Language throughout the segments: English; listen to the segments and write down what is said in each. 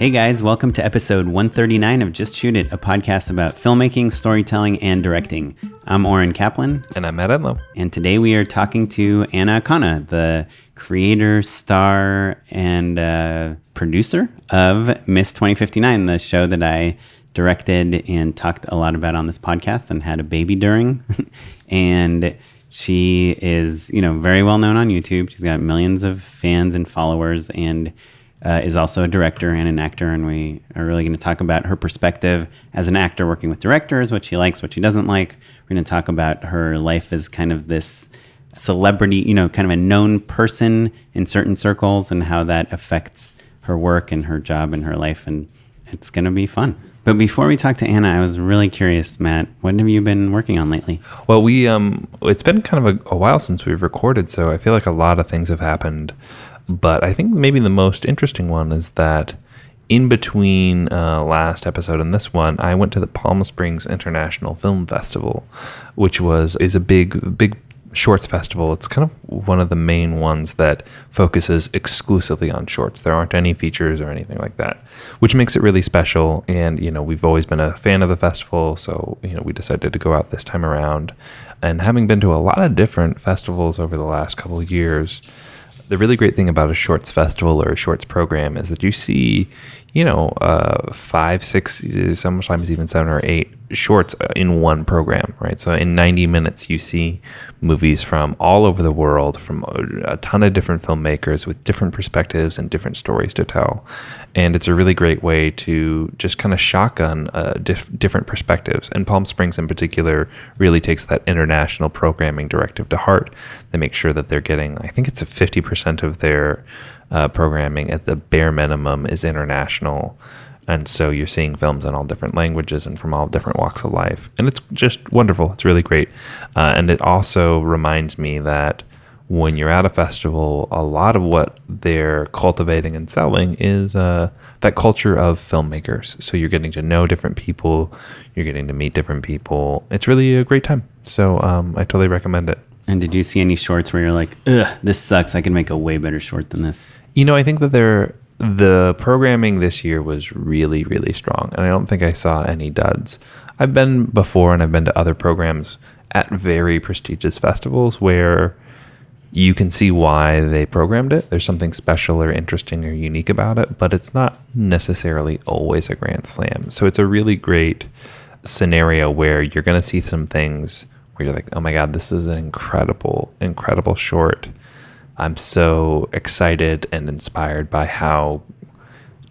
Hey guys, welcome to episode 139 of Just Shoot It, a podcast about filmmaking, storytelling, and directing. I'm Oren Kaplan. And I'm Matt Enlow. And today we are talking to Anna Akana, the creator, star, and uh, producer of Miss 2059, the show that I directed and talked a lot about on this podcast and had a baby during. and she is, you know, very well known on YouTube. She's got millions of fans and followers and uh, is also a director and an actor, and we are really going to talk about her perspective as an actor working with directors, what she likes, what she doesn't like. We're going to talk about her life as kind of this celebrity, you know, kind of a known person in certain circles, and how that affects her work and her job and her life, and it's going to be fun. But before we talk to Anna, I was really curious, Matt. What have you been working on lately? Well, we um, it's been kind of a, a while since we've recorded, so I feel like a lot of things have happened but I think maybe the most interesting one is that in between uh, last episode and this one, I went to the Palm Springs International Film Festival, which was is a big big shorts festival. It's kind of one of the main ones that focuses exclusively on shorts. There aren't any features or anything like that, which makes it really special. And you know, we've always been a fan of the festival, so you know, we decided to go out this time around. And having been to a lot of different festivals over the last couple of years the really great thing about a shorts festival or a shorts program is that you see, you know, uh, five, six, sometimes even seven or eight shorts in one program, right? So in 90 minutes, you see movies from all over the world, from a, ton of different filmmakers with different perspectives and different stories to tell. And it's a really great way to just kind of shotgun uh, dif- different perspectives. And Palm Springs, in particular, really takes that international programming directive to heart. They make sure that they're getting, I think it's a 50% of their uh, programming at the bare minimum is international. And so you're seeing films in all different languages and from all different walks of life. And it's just wonderful. It's really great. Uh, and it also reminds me that when you're at a festival, a lot of what they're cultivating and selling is uh, that culture of filmmakers. So you're getting to know different people, you're getting to meet different people. It's really a great time. So um, I totally recommend it. And did you see any shorts where you're like, ugh, this sucks. I can make a way better short than this? You know, I think that there the programming this year was really, really strong. And I don't think I saw any duds. I've been before and I've been to other programs at very prestigious festivals where you can see why they programmed it. There's something special or interesting or unique about it, but it's not necessarily always a grand slam. So it's a really great scenario where you're going to see some things where you're like, oh my God, this is an incredible, incredible short I'm so excited and inspired by how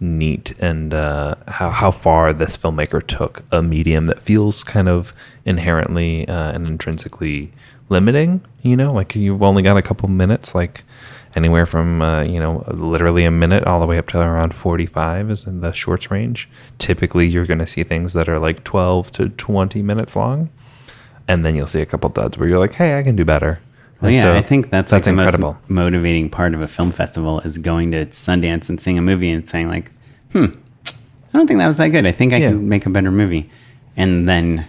neat and uh, how how far this filmmaker took a medium that feels kind of inherently uh, and intrinsically limiting. You know, like you've only got a couple minutes, like anywhere from uh, you know literally a minute all the way up to around 45 is in the shorts range. Typically, you're going to see things that are like 12 to 20 minutes long, and then you'll see a couple duds where you're like, hey, I can do better. Well, yeah, so I think that's, that's like the incredible. most motivating part of a film festival is going to Sundance and seeing a movie and saying like, "Hmm, I don't think that was that good. I think I yeah. can make a better movie." And then,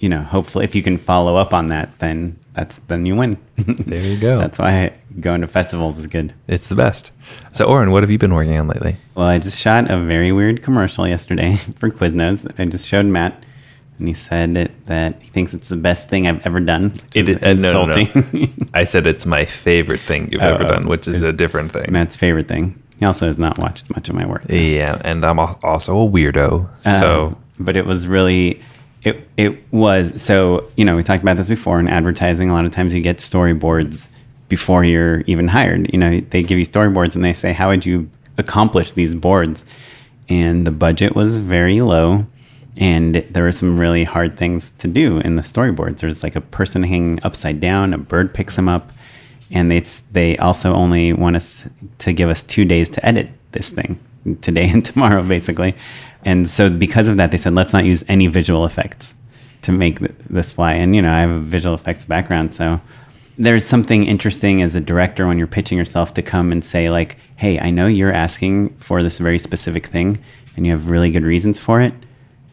you know, hopefully, if you can follow up on that, then that's then you win. there you go. that's why going to festivals is good. It's the best. So, Oren, what have you been working on lately? Well, I just shot a very weird commercial yesterday for Quiznos. I just showed Matt and he said it, that he thinks it's the best thing I've ever done. It is uh, no, no, no. I said it's my favorite thing you've oh, ever done, which is a different thing. Matt's favorite thing. He also has not watched much of my work. Though. Yeah, and I'm also a weirdo. Uh, so, uh, but it was really, it it was so you know we talked about this before in advertising. A lot of times you get storyboards before you're even hired. You know they give you storyboards and they say how would you accomplish these boards, and the budget was very low and there were some really hard things to do in the storyboards. There's like a person hanging upside down, a bird picks him up, and they they also only want us to give us two days to edit this thing, today and tomorrow, basically. And so because of that, they said let's not use any visual effects to make this fly. And you know, I have a visual effects background, so there's something interesting as a director when you're pitching yourself to come and say like, "Hey, I know you're asking for this very specific thing, and you have really good reasons for it."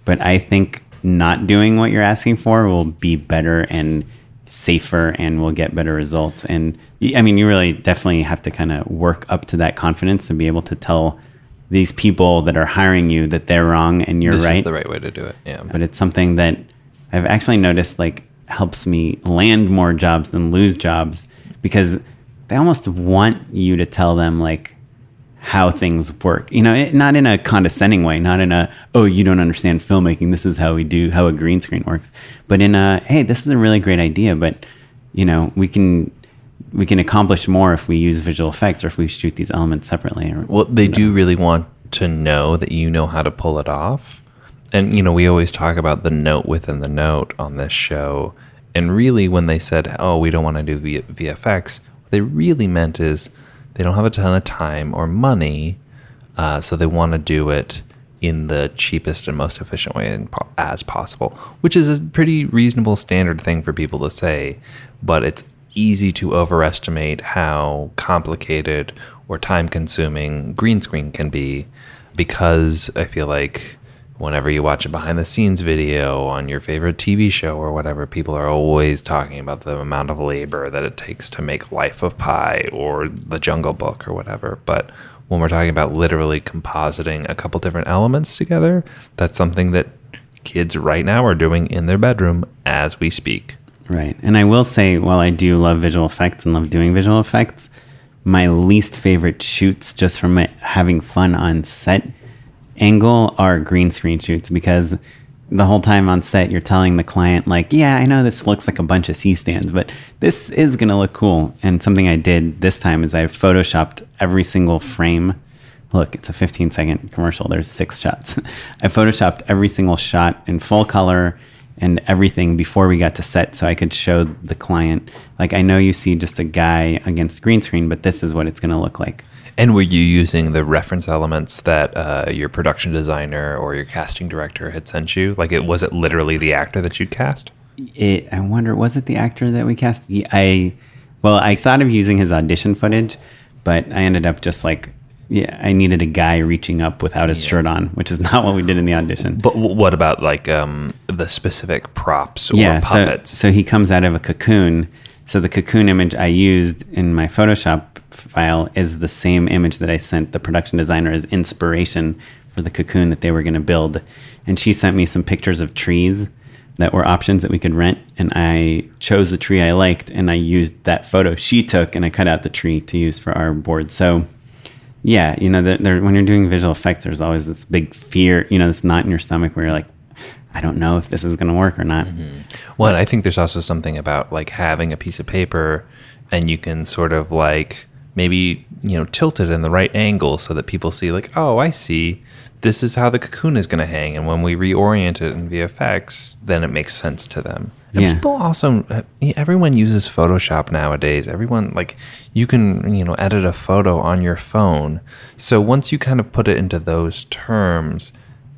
But I think not doing what you're asking for will be better and safer and will get better results. And I mean, you really definitely have to kind of work up to that confidence to be able to tell these people that are hiring you that they're wrong and you're this right is the right way to do it. Yeah. but it's something that I've actually noticed like helps me land more jobs than lose jobs because they almost want you to tell them like how things work. You know, it, not in a condescending way, not in a oh you don't understand filmmaking. This is how we do how a green screen works, but in a hey this is a really great idea, but you know we can we can accomplish more if we use visual effects or if we shoot these elements separately. Or, Well, they do really want to know that you know how to pull it off. And, you know, we always talk about the note within the note on this show. And really, when they said, oh, we don't want to do v- VFX, what they really meant is they don't have a ton of time or money. Uh, so they want to do it in the cheapest and most efficient way as possible, which is a pretty reasonable standard thing for people to say. But it's easy to overestimate how complicated or time consuming green screen can be because I feel like whenever you watch a behind the scenes video on your favorite TV show or whatever, people are always talking about the amount of labor that it takes to make Life of Pi or The Jungle Book or whatever. But when we're talking about literally compositing a couple different elements together, that's something that kids right now are doing in their bedroom as we speak. Right. And I will say, while I do love visual effects and love doing visual effects, my least favorite shoots, just from having fun on set angle, are green screen shoots because the whole time on set, you're telling the client, like, yeah, I know this looks like a bunch of C stands, but this is going to look cool. And something I did this time is I photoshopped every single frame. Look, it's a 15 second commercial. There's six shots. I photoshopped every single shot in full color and everything before we got to set so I could show the client, like, I know you see just a guy against green screen, but this is what it's going to look like. And were you using the reference elements that uh, your production designer or your casting director had sent you? Like, it was it literally the actor that you'd cast? It, I wonder, was it the actor that we cast? I, well, I thought of using his audition footage, but I ended up just like, yeah, I needed a guy reaching up without his shirt on, which is not what we did in the audition. But what about like um, the specific props or yeah, puppets? So, so he comes out of a cocoon. So the cocoon image I used in my Photoshop file is the same image that I sent the production designer as inspiration for the cocoon that they were going to build. And she sent me some pictures of trees that were options that we could rent. And I chose the tree I liked and I used that photo she took and I cut out the tree to use for our board. So yeah, you know, when you're doing visual effects, there's always this big fear, you know, this knot in your stomach where you're like, I don't know if this is going to work or not. Mm-hmm. Well, I think there's also something about like having a piece of paper and you can sort of like maybe, you know, tilt it in the right angle so that people see like, oh, I see. This is how the cocoon is going to hang. And when we reorient it in VFX, then it makes sense to them. And Yeah. people also, eh, everyone uses Photoshop nowadays. Everyone, like, you can, you know, edit a photo on your phone. So once you kind of put it into those terms,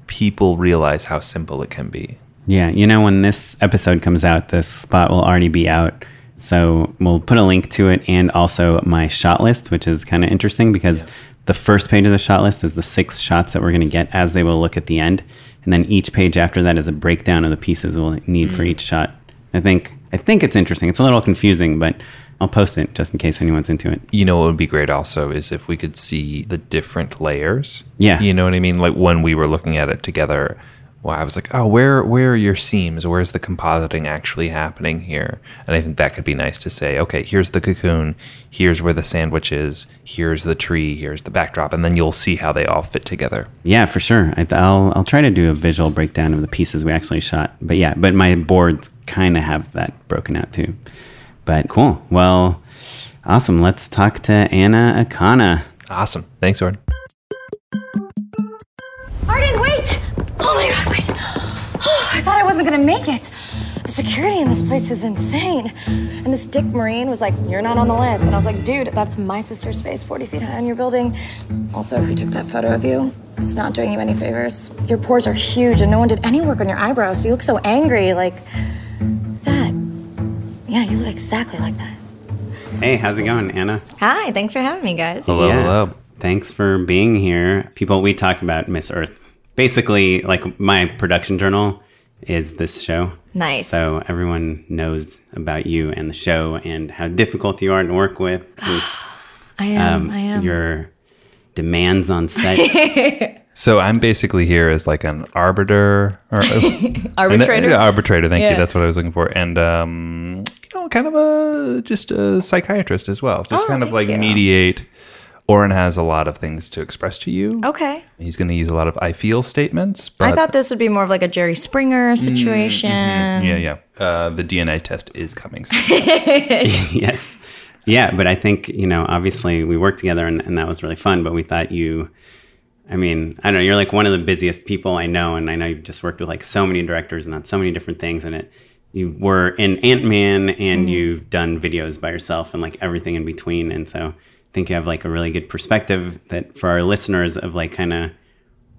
people realize how simple it can be. Yeah, you know, when this episode comes out, this spot will already be out. So we'll put a link to it and also my shot list, which is kind of interesting because the first page of the shot list is the six shots that we're going to get as they will look at the end. And then each page after that is a breakdown of the pieces we'll need for mm. each shot. I think I think it's interesting. It's a little confusing, but I'll post it just in case anyone's into it. You know what would be great also is if we could see the different layers. Yeah. You know what I mean? Like when we were looking at it together, well, I was like, oh, where where are your seams? Where's the compositing actually happening here? And I think that could be nice to say, okay, here's the cocoon, here's where the sandwich is, here's the tree, here's the backdrop, and then you'll see how they all fit together. Yeah, for sure. I, I'll I'll try to do a visual breakdown of the pieces we actually shot. But yeah, but my boards kind of have that broken out too. But cool. Well, awesome. Let's talk to Anna Akana. Awesome. Thanks, Ord. Arden, wait! Oh my god, wait! Oh, I thought I wasn't gonna make it. The security in this place is insane. And this Dick Marine was like, You're not on the list. And I was like, Dude, that's my sister's face 40 feet high in your building. Also, who took that photo of you? It's not doing you any favors. Your pores are huge and no one did any work on your eyebrows. So you look so angry, like that. Yeah, you look exactly like that. Hey, how's it going, Anna? Hi, thanks for having me, guys. Hello, Yeah. hello. Thanks for being here. People, we talked about Miss Earth. Basically, like my production journal is this show. Nice. So everyone knows about you and the show and how difficult you are to work with. I am. Um, I am. You're demands on set. So I'm basically here as like an arbiter or Arbitrator? An, arbitrator, thank Yeah. you. That's what I was looking for. And um, you know, kind of a just a psychiatrist as well. Just Oh, kind of like you. mediate. Oren has a lot of things to express to you. Okay. He's going to use a lot of I feel statements. But I thought this would be more of like a Jerry Springer mm, mm-hmm, situation. Mm-hmm. yeah, yeah. Uh, the DNA test is coming. Soon. yes. Yeah, but I think, you know, obviously we worked together and, and that was really fun, but we thought you, I mean, I don't know, you're like one of the busiest people I know. And I know you've just worked with like so many directors and on so many different things. And it, you were in Ant Man and mm-hmm. you've done videos by yourself and like everything in between. And so I think you have like a really good perspective that for our listeners of like kind of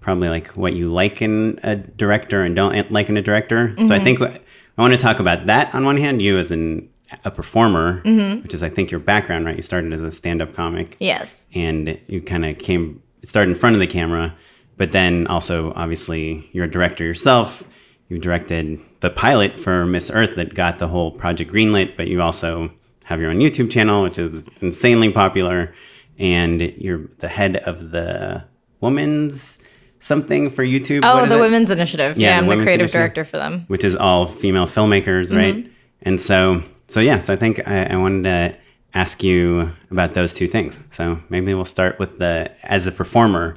probably like what you like in a director and don't like in a director. So I mm-hmm. think I want to talk about that on one hand, you as an a performer, mm-hmm. which is I think your background, right? You started as a stand-up comic Yes. and you kind of came started in front of the camera, but then also obviously you're a director yourself. You directed the pilot for Miss Earth that got the whole project greenlit, but you also have your own YouTube channel, which is insanely popular, and you're the head of the women's something for YouTube. Oh, the it? Women's Initiative. Yeah, Yeah, the I'm the Women's creative director for them. which is all female filmmakers, mm-hmm. right? And so, so yeah, so I think I, I wanted to ask you about those two things. So maybe we'll start with the as a performer,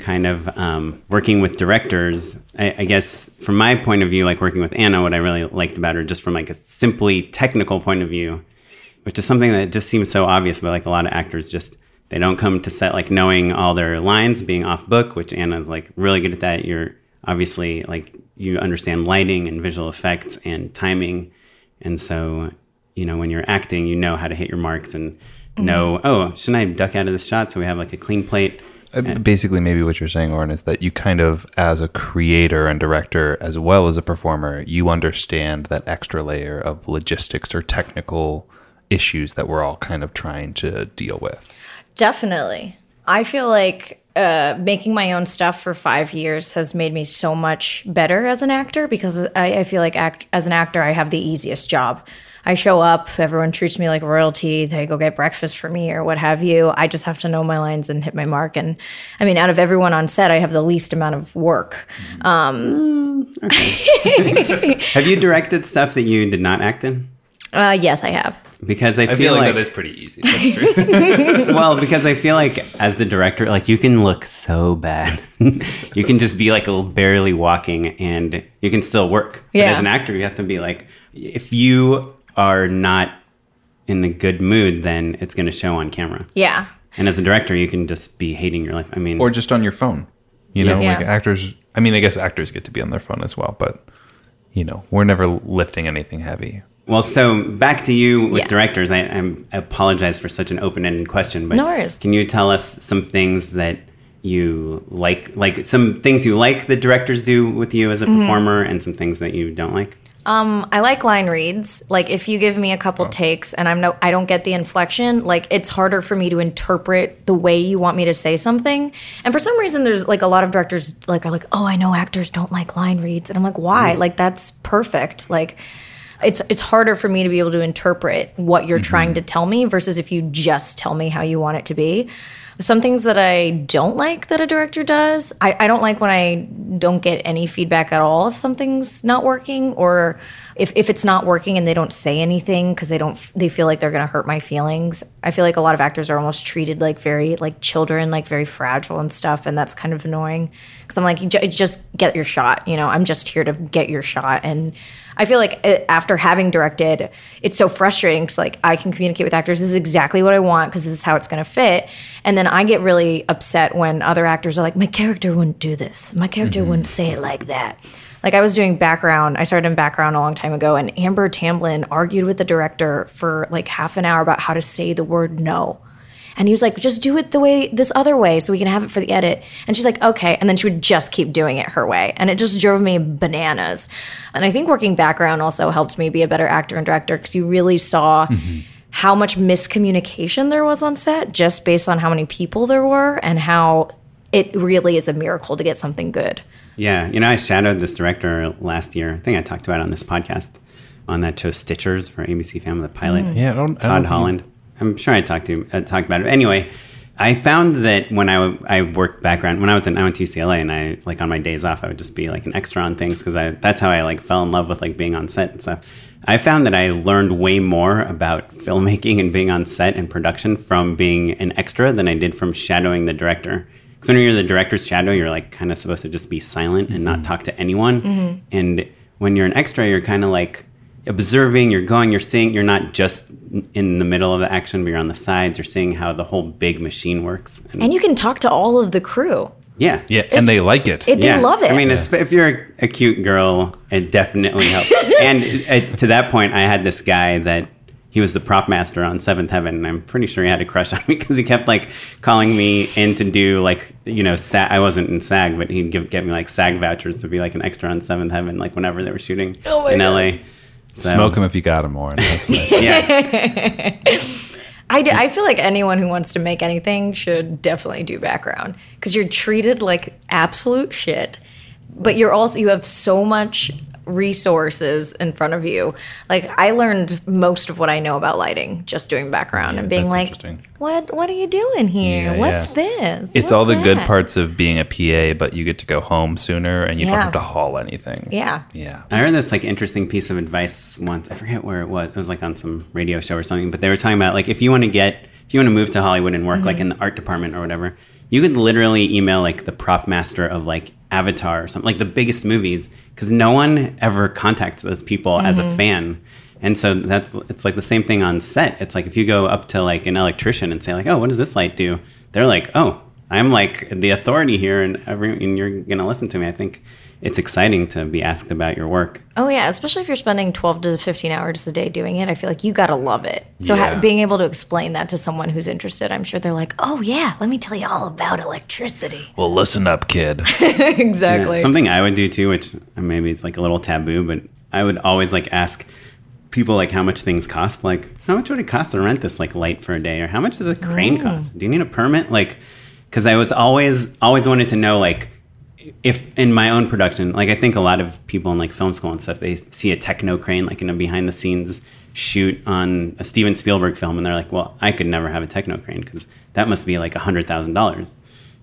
kind of um, working with directors. I, I guess from my point of view, like working with Anna, what I really liked about her, just from like a simply technical point of view, which is something that just seems so obvious, but like a lot of actors just they don't come to set like knowing all their lines, being off book, which Anna's like really good at that. You're obviously like you understand lighting and visual effects and timing. And so, you know, when you're acting, you know how to hit your marks and know, oh, shouldn't I duck out of this shot so we have like a clean plate? Uh, Basically, maybe what you're saying, Oren, is that you kind of, as a creator and director, as well as a performer, you understand that extra layer of logistics or technical issues that we're all kind of trying to deal with. Definitely. I feel like uh, making my own stuff for five years has made me so much better as an actor because I, I feel like act, as an actor, I have the easiest job. I show up, everyone treats me like royalty. They go get breakfast for me or what have you. I just have to know my lines and hit my mark. And I mean, out of everyone on set, I have the least amount of work. Um, Have you directed stuff that you did not act in? uh, yes, I have. Because I, feel, like, that is pretty easy. That's true. well, because I feel like as the director, like you can look so bad. you can just be like a barely walking and you can still work. But Yeah. as an actor, you have to be like, if you are not in a good mood, then it's going to show on camera. Yeah. And as a director, you can just be hating your life. I mean, or just on your phone. You know, Yeah. like actors. I mean, I guess actors get to be on their phone as well, but you know, we're never lifting anything heavy. Well, so back to you with Yeah. directors. I, I'm- apologize for such an open-ended question, but No can you tell us some things that you like, like some things you like that directors do with you as a Mm-hmm. performer, and some things that you don't like? Um, I like line reads. Like if you give me a couple takes and I'm no I don't get the inflection, like it's harder for me to interpret the way you want me to say something. And for some reason there's like a lot of directors like are like, "Oh, I know actors don't like line reads." And I'm like, "Why?" Like that's perfect. Like it's it's harder for me to be able to interpret what you're trying to tell me versus if you just tell me how you want it to be. Some things that I don't like that a director does, I, I don't like when I don't get any feedback at all if something's not working or if, if it's not working and they don't say anything because they don't they feel like they're gonna hurt my feelings. I feel like a lot of actors are almost treated like very like children, like very fragile and stuff, and that's kind of annoying because I'm like, "You just get your shot. You know, I'm just here to get your shot and. I feel like uh, after having directed, it's so frustrating because like I can communicate with actors. This is exactly what I want because this is how it's going to fit. And then I get really upset when other actors are like, "My character wouldn't do this. My character wouldn't say it like that." Like I was doing background. I started in background a long time ago, and Amber Tamblyn argued with the director for like half an hour about how to say the word no. And he was like, just do it the way, this other way, so we can have it for the edit. And she's like, okay. And then she would just keep doing it her way. And it just drove me bananas. And I think working background also helped me be a better actor and director because you really saw mm-hmm. how much miscommunication there was on set just based on how many people there were and how it really is a miracle to get something good. Yeah, you know, I shadowed this director last year. I think I talked about it on this podcast on that show Stitchers for ABC Family, the pilot. Mm-hmm. Yeah, I don't. I Todd don't think- Holland. I'm sure I talked to uh, talked about it. Anyway, I found that when I, I worked background when I was in I went to UCLA and I like on my days off I would just be like an extra on things because I that's how I like fell in love with like being on set and stuff. I found that I learned way more about filmmaking and being on set and production from being an extra than I did from shadowing the director. Because when you're the director's shadow, you're like kind of supposed to just be silent and not talk to anyone. And when you're an extra, you're kind of like observing, you're going, you're seeing, you're not just in the middle of the action, but you're on the sides, you're seeing how the whole big machine works. And, And you can talk to all of the crew. yeah. Yeah, and they like it. It, They love it. I mean, it's- if you're a cute girl, it definitely helps. and uh, to that point, I had this guy that he was the prop master on Seventh Heaven, and I'm pretty sure he had a crush on me because he kept like calling me in to do like you know SAG. I wasn't in SAG, but he'd give, get me like SAG vouchers to be like an extra on Seventh Heaven, like whenever they were shooting Oh in God. LA. So, Smoke them if you got them, Warren. That's what- Yeah, I, d- I feel like anyone who wants to make anything should definitely do background because you're treated like absolute shit, but you're also you have so much resources in front of you. Like I learned most of what I know about lighting just doing background and being like, what what are you doing here? Yeah, What's yeah. this? It's What's all the good parts of being a PA, but you get to go home sooner and you don't have to haul anything. Yeah. yeah. I heard this like interesting piece of advice once. I forget where it was. It was like on some radio show or something. But they were talking about like if you want to get if you want to move to Hollywood and work mm-hmm. like in the art department or whatever, you could literally email like the prop master of like Avatar or something like the biggest movies because no one ever contacts those people as a mm-hmm. fan. And so that's it's like the same thing on set. It's like if you go up to like an electrician and say like, "Oh, what does this light do?" They're like, "Oh, I'm like the authority here, and every and you're gonna listen to me." I think it's exciting to be asked about your work. Oh yeah, especially if you're spending 12 to 15 hours a day doing it, I feel like you got to love it. So ha- being able to explain that to someone who's interested, I'm sure they're like, "Oh yeah, let me tell you all about electricity." Well, listen up, kid. exactly. Yeah, something I would do too, which maybe it's like a little taboo, but I would always like ask people like how much things cost. Like, how much would it cost to rent this like light for a day, or how much does a crane cost? Do you need a permit? Like, because I was always always wanted to know like if in my own production, like I think a lot of people in like film school and stuff, they see a techno crane like in a behind the scenes shoot on a Steven Spielberg film, and they're like, well, I could never have a techno crane because that must be like a hundred thousand dollars.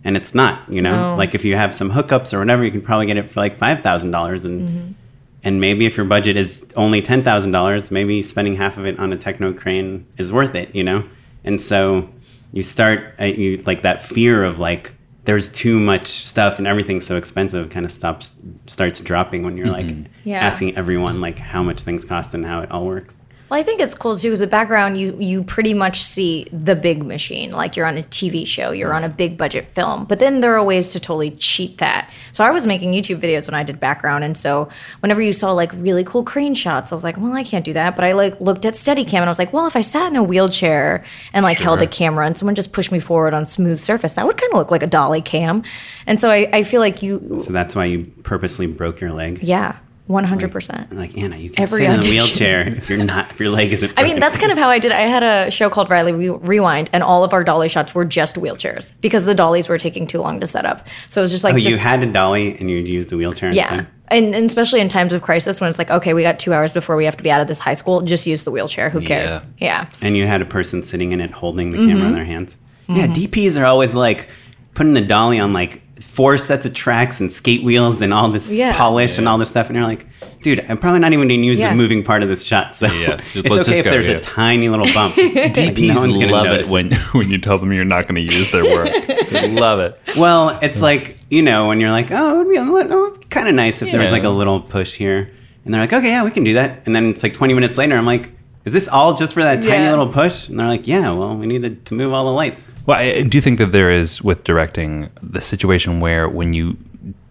And it's not, you know. No. Like if you have some hookups or whatever, you can probably get it for like five thousand dollars, and and maybe if your budget is only ten thousand dollars, maybe spending half of it on a techno crane is worth it, you know. And so you start, uh, you like that fear of like there's too much stuff and everything's so expensive kind of stops starts dropping when you're like mm-hmm. Yeah. asking everyone like how much things cost and how it all works. Well, I think it's cool too because the background you you pretty much see the big machine, like you're on a TV show, you're on a big budget film. But then there are ways to totally cheat that. So I was making YouTube videos when I did background, and so whenever you saw like really cool crane shots, I was like, well, I can't do that. But I like looked at Steadicam and I was like, well, if I sat in a wheelchair and like held a camera and someone just pushed me forward on smooth surface, that would kind of look like a dolly cam. And so I, I feel like you, So that's why you purposely broke your leg. yeah, one hundred percent. Like Anna, you can Every sit in a wheelchair if you're not if your leg isn't. I mean, that's kind of how I did. it. I had a show called Riley Re- Rewind, and all of our dolly shots were just wheelchairs because the dollies were taking too long to set up. So it was just like, Oh, just, you had a dolly and you'd use the wheelchair. yeah. instead? And, and especially in times of crisis when it's like, okay, we got two hours before we have to be out of this high school, just use the wheelchair. Who cares? Yeah. Yeah. And you had a person sitting in it holding the Mm-hmm. camera in their hands. Yeah, DPs are always like putting the dolly on like four sets of tracks and skate wheels and all this Yeah. polish and all this stuff. And you're like, dude, I'm probably not even going to use Yeah. the moving part of this shot. So Yeah, just- it's okay if go, there's yeah. a tiny little bump. DPs no love it when when you tell them you're not going to use their work. love it. Well, it's like you know when you're like, oh, it would be a little, kind of nice if there was like a little push here, and they're like, okay, yeah, we can do that. And then it's like 20 minutes later, I'm like, is this all just for that tiny Yeah. little push? And they're like, yeah, well, we needed to move all the lights. Well, I, do think that there is with directing the situation where when you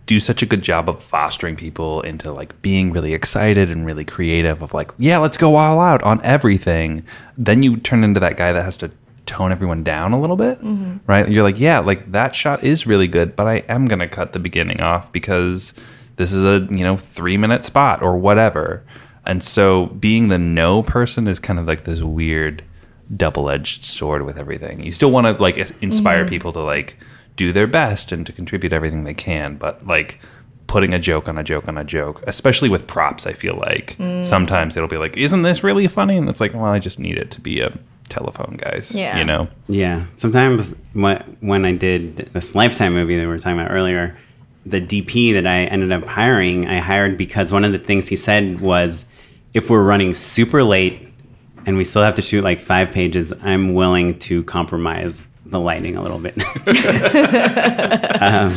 do such a good job of fostering people into like being really excited and really creative of like, yeah, let's go all out on everything, then you turn into that guy that has to tone everyone down a little bit, mm-hmm. right? You're like, yeah, like that shot is really good, but I am going to cut the beginning off because this is a, you know, 3 minute spot or whatever. And so being the no person is kind of like this weird double-edged sword with everything. You still want to like is- inspire mm-hmm. people to like do their best and to contribute everything they can, but like putting a joke on a joke on a joke, especially with props, I feel like mm. sometimes it'll be like, "Isn't this really funny?" And it's like, "Well, I just need it to be a telephone guys. Yeah. You know? Yeah. Sometimes when when I did this Lifetime movie that we were talking about earlier, the DP that I ended up hiring, I hired because one of the things he said was, if we're running super late and we still have to shoot like five pages, I'm willing to compromise the lighting a little bit. um,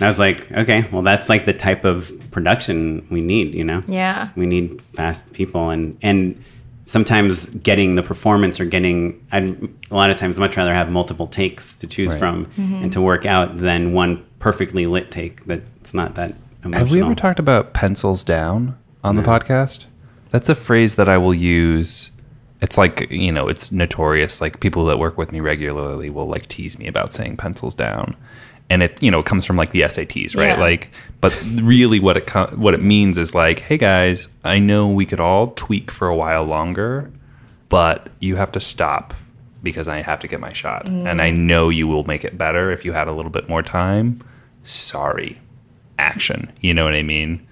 I was like, okay, well, that's like the type of production we need, you know? Yeah. we need fast people and and sometimes getting the performance or getting I'd a lot of times much rather have multiple takes to choose Right. from and to work out than one perfectly lit take that's not that emotional. Have we ever talked about pencils down on the podcast? That's a phrase that I will use. It's like, you know, it's notorious. Like people that work with me regularly will like tease me about saying pencils down. And it, you know, it comes from like the SATs, right? Yeah. Like, but really what it co- what it means is like, hey guys, I know we could all tweak for a while longer, but you have to stop because I have to get my shot. Mm. And I know you will make it better if you had a little bit more time. Sorry. Action. You know what I mean?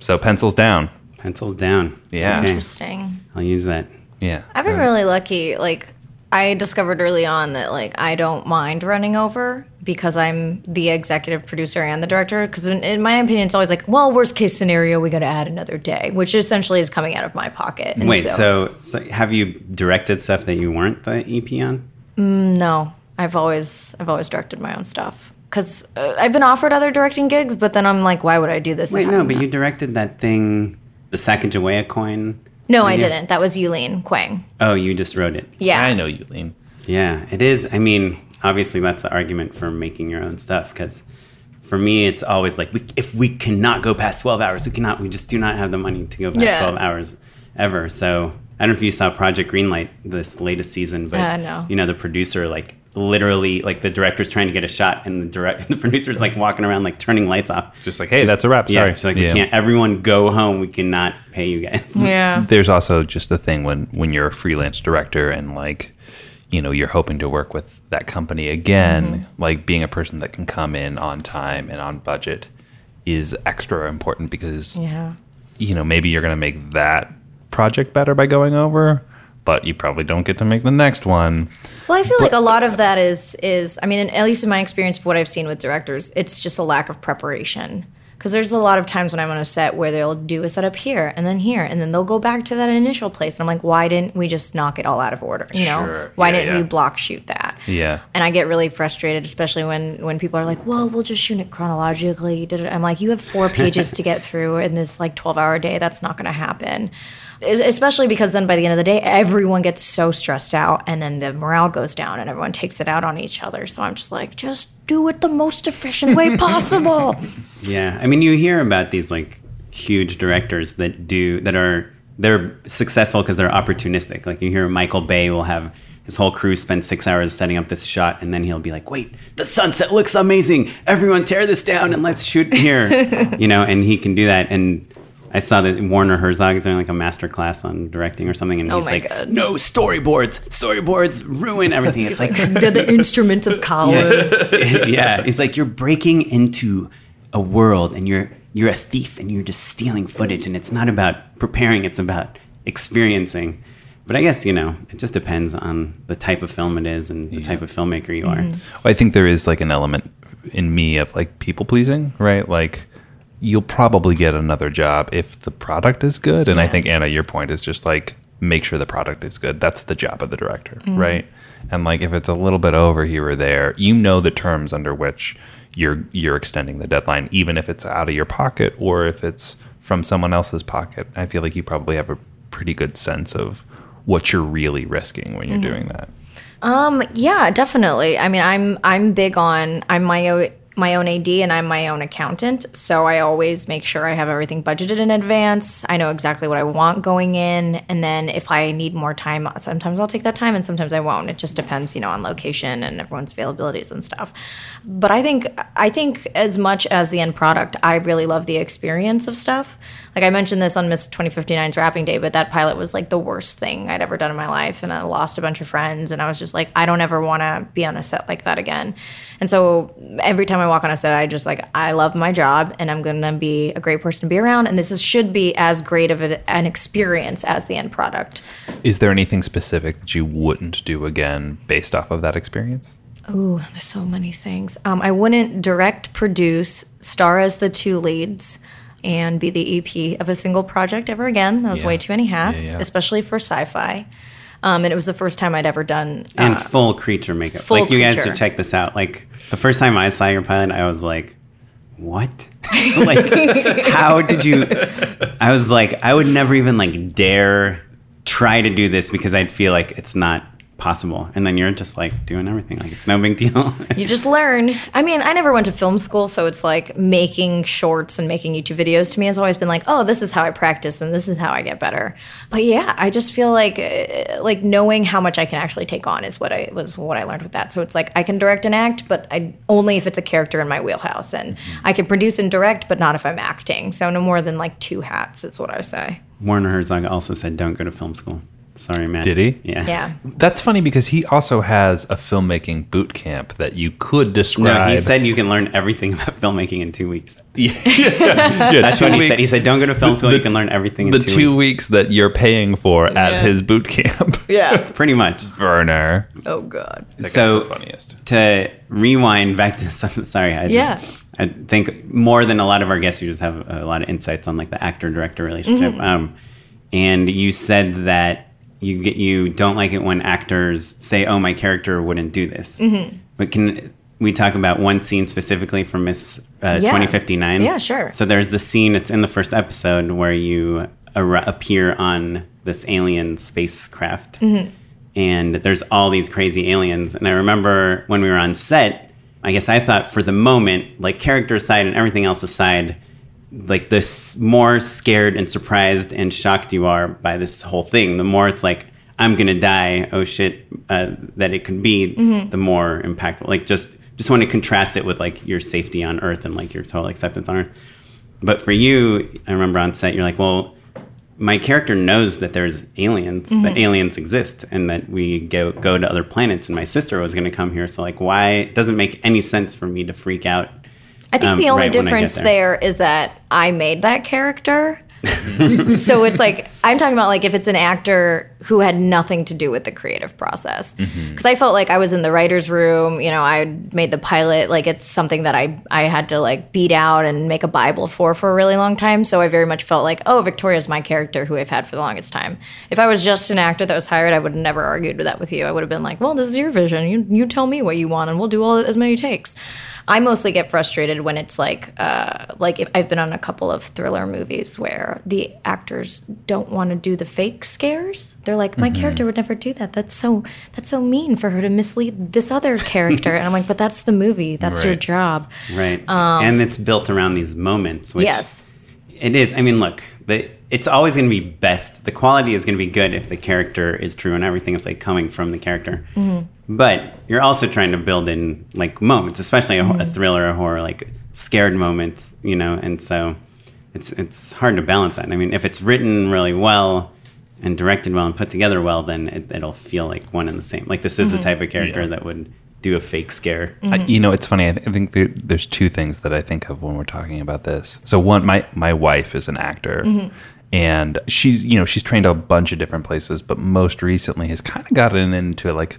So pencils down. Pencils down? Yeah. Okay, Interesting. I'll use that. Yeah. I've been really lucky. Like, I discovered early on that like I don't mind running over because I'm the executive producer and the director. Because in, in my opinion, it's always like, well, worst case scenario, we got to add another day, which essentially is coming out of my pocket. And Wait, so, so have you directed stuff that you weren't the EP on? no, I've always I've always directed my own stuff because uh, I've been offered other directing gigs, but then I'm like, why would I do this? Wait, no, I'm but not- you directed that thing, the Sacagawea coin. no, I didn't. That was Yulene Quang. Oh, you just wrote it. Yeah, I know you, Lean. Yeah, it is. I mean, obviously, that's the argument for making your own stuff. Because for me, it's always like, we, if we cannot go past 12 hours, we cannot, we just do not have the money to go past Yeah. 12 hours ever. So I don't know if you saw Project Greenlight this latest season, but, Uh, no. you know, the producer, like, literally, like, the director's trying to get a shot, and the direct, the producer's like walking around, like, turning lights off. Just like, hey, that's a wrap. Yeah, Sorry. she's like, Yeah. we can't, everyone go home. We cannot pay you guys. yeah. There's also just the thing when when you're a freelance director and like, you know, you're hoping to work with that company again. Mm-hmm. Like being a person that can come in on time and on budget is extra important because Yeah. you know maybe you're going to make that project better by going over, but you probably don't get to make the next one. Well, I feel like a lot of that is is I mean, at least in my experience of what I've seen with directors, it's just a lack of preparation. Because there's a lot of times when I'm on a set where they'll do a setup here and then here, and then they'll go back to that initial place, and I'm like, why didn't we just knock it all out of order? You know, Sure. why Yeah, didn't yeah. we block shoot that? Yeah. And I get really frustrated, especially when when people are like, "Well, we'll just shoot it chronologically." I'm like, "You have four pages to get through in this like 12 hour day. That's not going to happen." Es- Especially because then by the end of the day, everyone gets so stressed out, and then the morale goes down, and everyone takes it out on each other. So I'm just like, just do it the most efficient way possible. Yeah, I mean, you hear about these like huge directors that do that are they're successful because they're opportunistic. Like you hear Michael Bay will have his whole crew spend six hours setting up this shot, and then he'll be like, "Wait, the sunset looks amazing! Everyone tear this down and let's shoot here," you know. And he can do that. And I saw that Werner Herzog is doing like a master class on directing or something, and Oh he's like, God. "No storyboards! Storyboards ruin everything." It's like They're the instruments of cowards. yeah, it's like you're breaking into a world and you're you're a thief and you're just stealing footage and it's not about preparing, it's about experiencing. But I guess, you know, it just depends on the type of film it is and the type of filmmaker you mm-hmm. are. I think there is like an element in me of like people pleasing, right? Like you'll probably get another job if the product is good. And I think Anna, your point is just like make sure the product is good. That's the job of the director, right? And like if it's a little bit over here or there, you know the terms under which you're you're extending the deadline, even if it's out of your pocket or if it's from someone else's pocket. I feel like you probably have a pretty good sense of what you're really risking when you're doing that. Um, yeah, definitely. I mean, I'm I'm big on I'm my own my own AD and I'm my own accountant, so I always make sure I have everything budgeted in advance. I know exactly what I want going in, and then if I need more time, sometimes I'll take that time and sometimes I won't. It just depends, you know, on location and everyone's availabilities and stuff. But I think I think as much as the end product, I really love the experience of stuff. Like I mentioned this on Miss 2059's wrapping day, but that pilot was like the worst thing I'd ever done in my life. And I lost a bunch of friends. And I was just like, I don't ever want to be on a set like that again. And so every time I I walk on a set, I just like I love my job and I'm gonna be a great person to be around. And this is, should be as great of a, an experience as the end product. Is there anything specific that you wouldn't do again based off of that experience? Ooh, there's so many things. Um, I wouldn't direct, produce, star as the two leads, and be the EP of a single project ever again. That was Yeah. way too many hats, yeah. especially for sci-fi. Um, and it was the first time I'd ever done. and uh, full creature makeup. full like you guys should check this out. Like the first time I saw your pilot, I was like, "What? like, how did you?" I was like, I would never even like dare try to do this because I'd feel like it's not possible. And then you're just like doing everything like it's no big deal. you just learn. I mean, I never went to film school, so it's like making shorts and making YouTube videos to me has always been like, oh, this is how I practice and this is how I get better. But yeah, I just feel like uh, like knowing how much I can actually take on is what I was what I learned with that. So it's like I can direct and act, but I only if it's a character in my wheelhouse, and I can produce and direct, but not if I'm acting. So no more than like two hats is what I say. Werner Herzog also said, "Don't go to film school." Sorry, man. Did he? Yeah. Yeah. That's funny because he also has a filmmaking boot camp that you could describe. No, he said you can learn everything about filmmaking in two weeks. yeah, That's what he said. He said, "Don't go to film school. the- you can learn everything in the two, two weeks." weeks that you're paying for at his boot camp. Yeah. Pretty much. Werner. oh God. so the funniest. to rewind back to something. Sorry, I just, Yeah. I think more than a lot of our guests, you just have a lot of insights on like the actor director relationship. Mm-hmm. Um, and you said that you get you don't like it when actors say, "Oh, my character wouldn't do this." Mm-hmm. But can we talk about one scene specifically from Miss uh, Yeah. 2059? Yeah, sure. So there's the scene. It's in the first episode where you ar- appear on this alien spacecraft, Mm-hmm. and there's all these crazy aliens. And I remember when we were on set, I guess I thought for the moment, like character aside and everything else aside, like the s- more scared and surprised and shocked you are by this whole thing, the more it's like I'm gonna die. Oh shit, uh, that it could be, the more impactful. Like just just want to contrast it with like your safety on Earth and like your total acceptance on Earth. But for you, I remember on set, you're like, well, my character knows that there's aliens, that aliens exist, and that we go go to other planets. And my sister was to come here, so like, why? It doesn't make any sense for me to freak out. I think um, the only right when I get difference there. there is that I made that character. so it's like I'm talking about like if it's an actor who had nothing to do with the creative process. Because I felt like I was in the writers' room. You know, I made the pilot. Like it's something that I I had to like beat out and make a bible for for a really long time. So I very much felt like oh Victoria's my character who I've had for the longest time. If I was just an actor that was hired, I would have never argued with that with you. I would have been like, well, this is your vision. You you tell me what you want, and we'll do all as many takes. I mostly get frustrated when it's like, uh, like if I've been on a couple of thriller movies where the actors don't want to do the fake scares. They're like, my character would never do that. That's so that's so mean for her to mislead this other character. and I'm like, but that's the movie. That's your job. Right. and it's built around these moments. Which Um, Yes. It is. I mean, look, the, it's always going to be best. The quality is going to be good if the character is true and everything is like coming from the character. Mm-hmm. But you're also trying to build in like moments, especially a, Mm-hmm. a thriller, a horror, like scared moments, you know. And so it's it's hard to balance that. I mean, if it's written really well and directed well and put together well, then it, it'll feel like one and the same. Like this is Mm-hmm. the type of character Yeah. that would do a fake scare. I- you know, it's funny. I, th- I think there, there's two things that I think of when we're talking about this. So one, my my wife is an actor, and she's you know she's trained a bunch of different places, but most recently has kind of gotten into like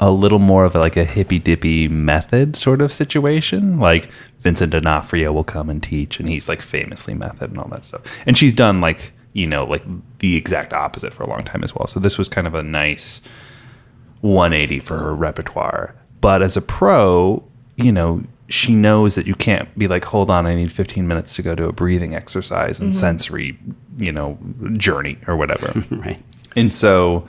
a little more of a, like a hippy dippy method sort of situation. Like Vincent D'Onofrio will come and teach, and he's like famously method and all that stuff. And she's done like you know like the exact opposite for a long time as well. So this was kind of a nice 180 for her repertoire. But as a pro, you know, she knows that you can't be like, hold on, I need 15 minutes to go to a breathing exercise and mm-hmm. sensory, you know, journey or whatever. right. and so,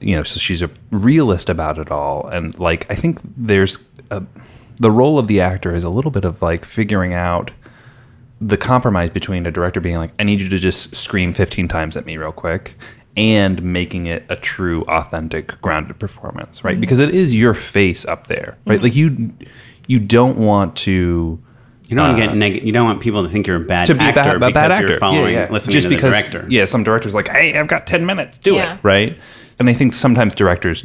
you know, so she's a realist about it all. And like, I think there's a, the role of the actor is a little bit of like figuring out the compromise between a director being like, I need you to just scream 15 times at me real quick and making it a true, authentic, grounded performance, right? Mm-hmm. Because it is your face up there, right? Mm-hmm. Like you, you don't want to You don't want to get neg- You don't want people to think you're a bad Uh, to be actor a because bad actor. you're following, yeah, yeah. listening Just to because, the director. yeah, some directors like, hey, I've got 10 minutes, do Yeah. it, right? And I think sometimes directors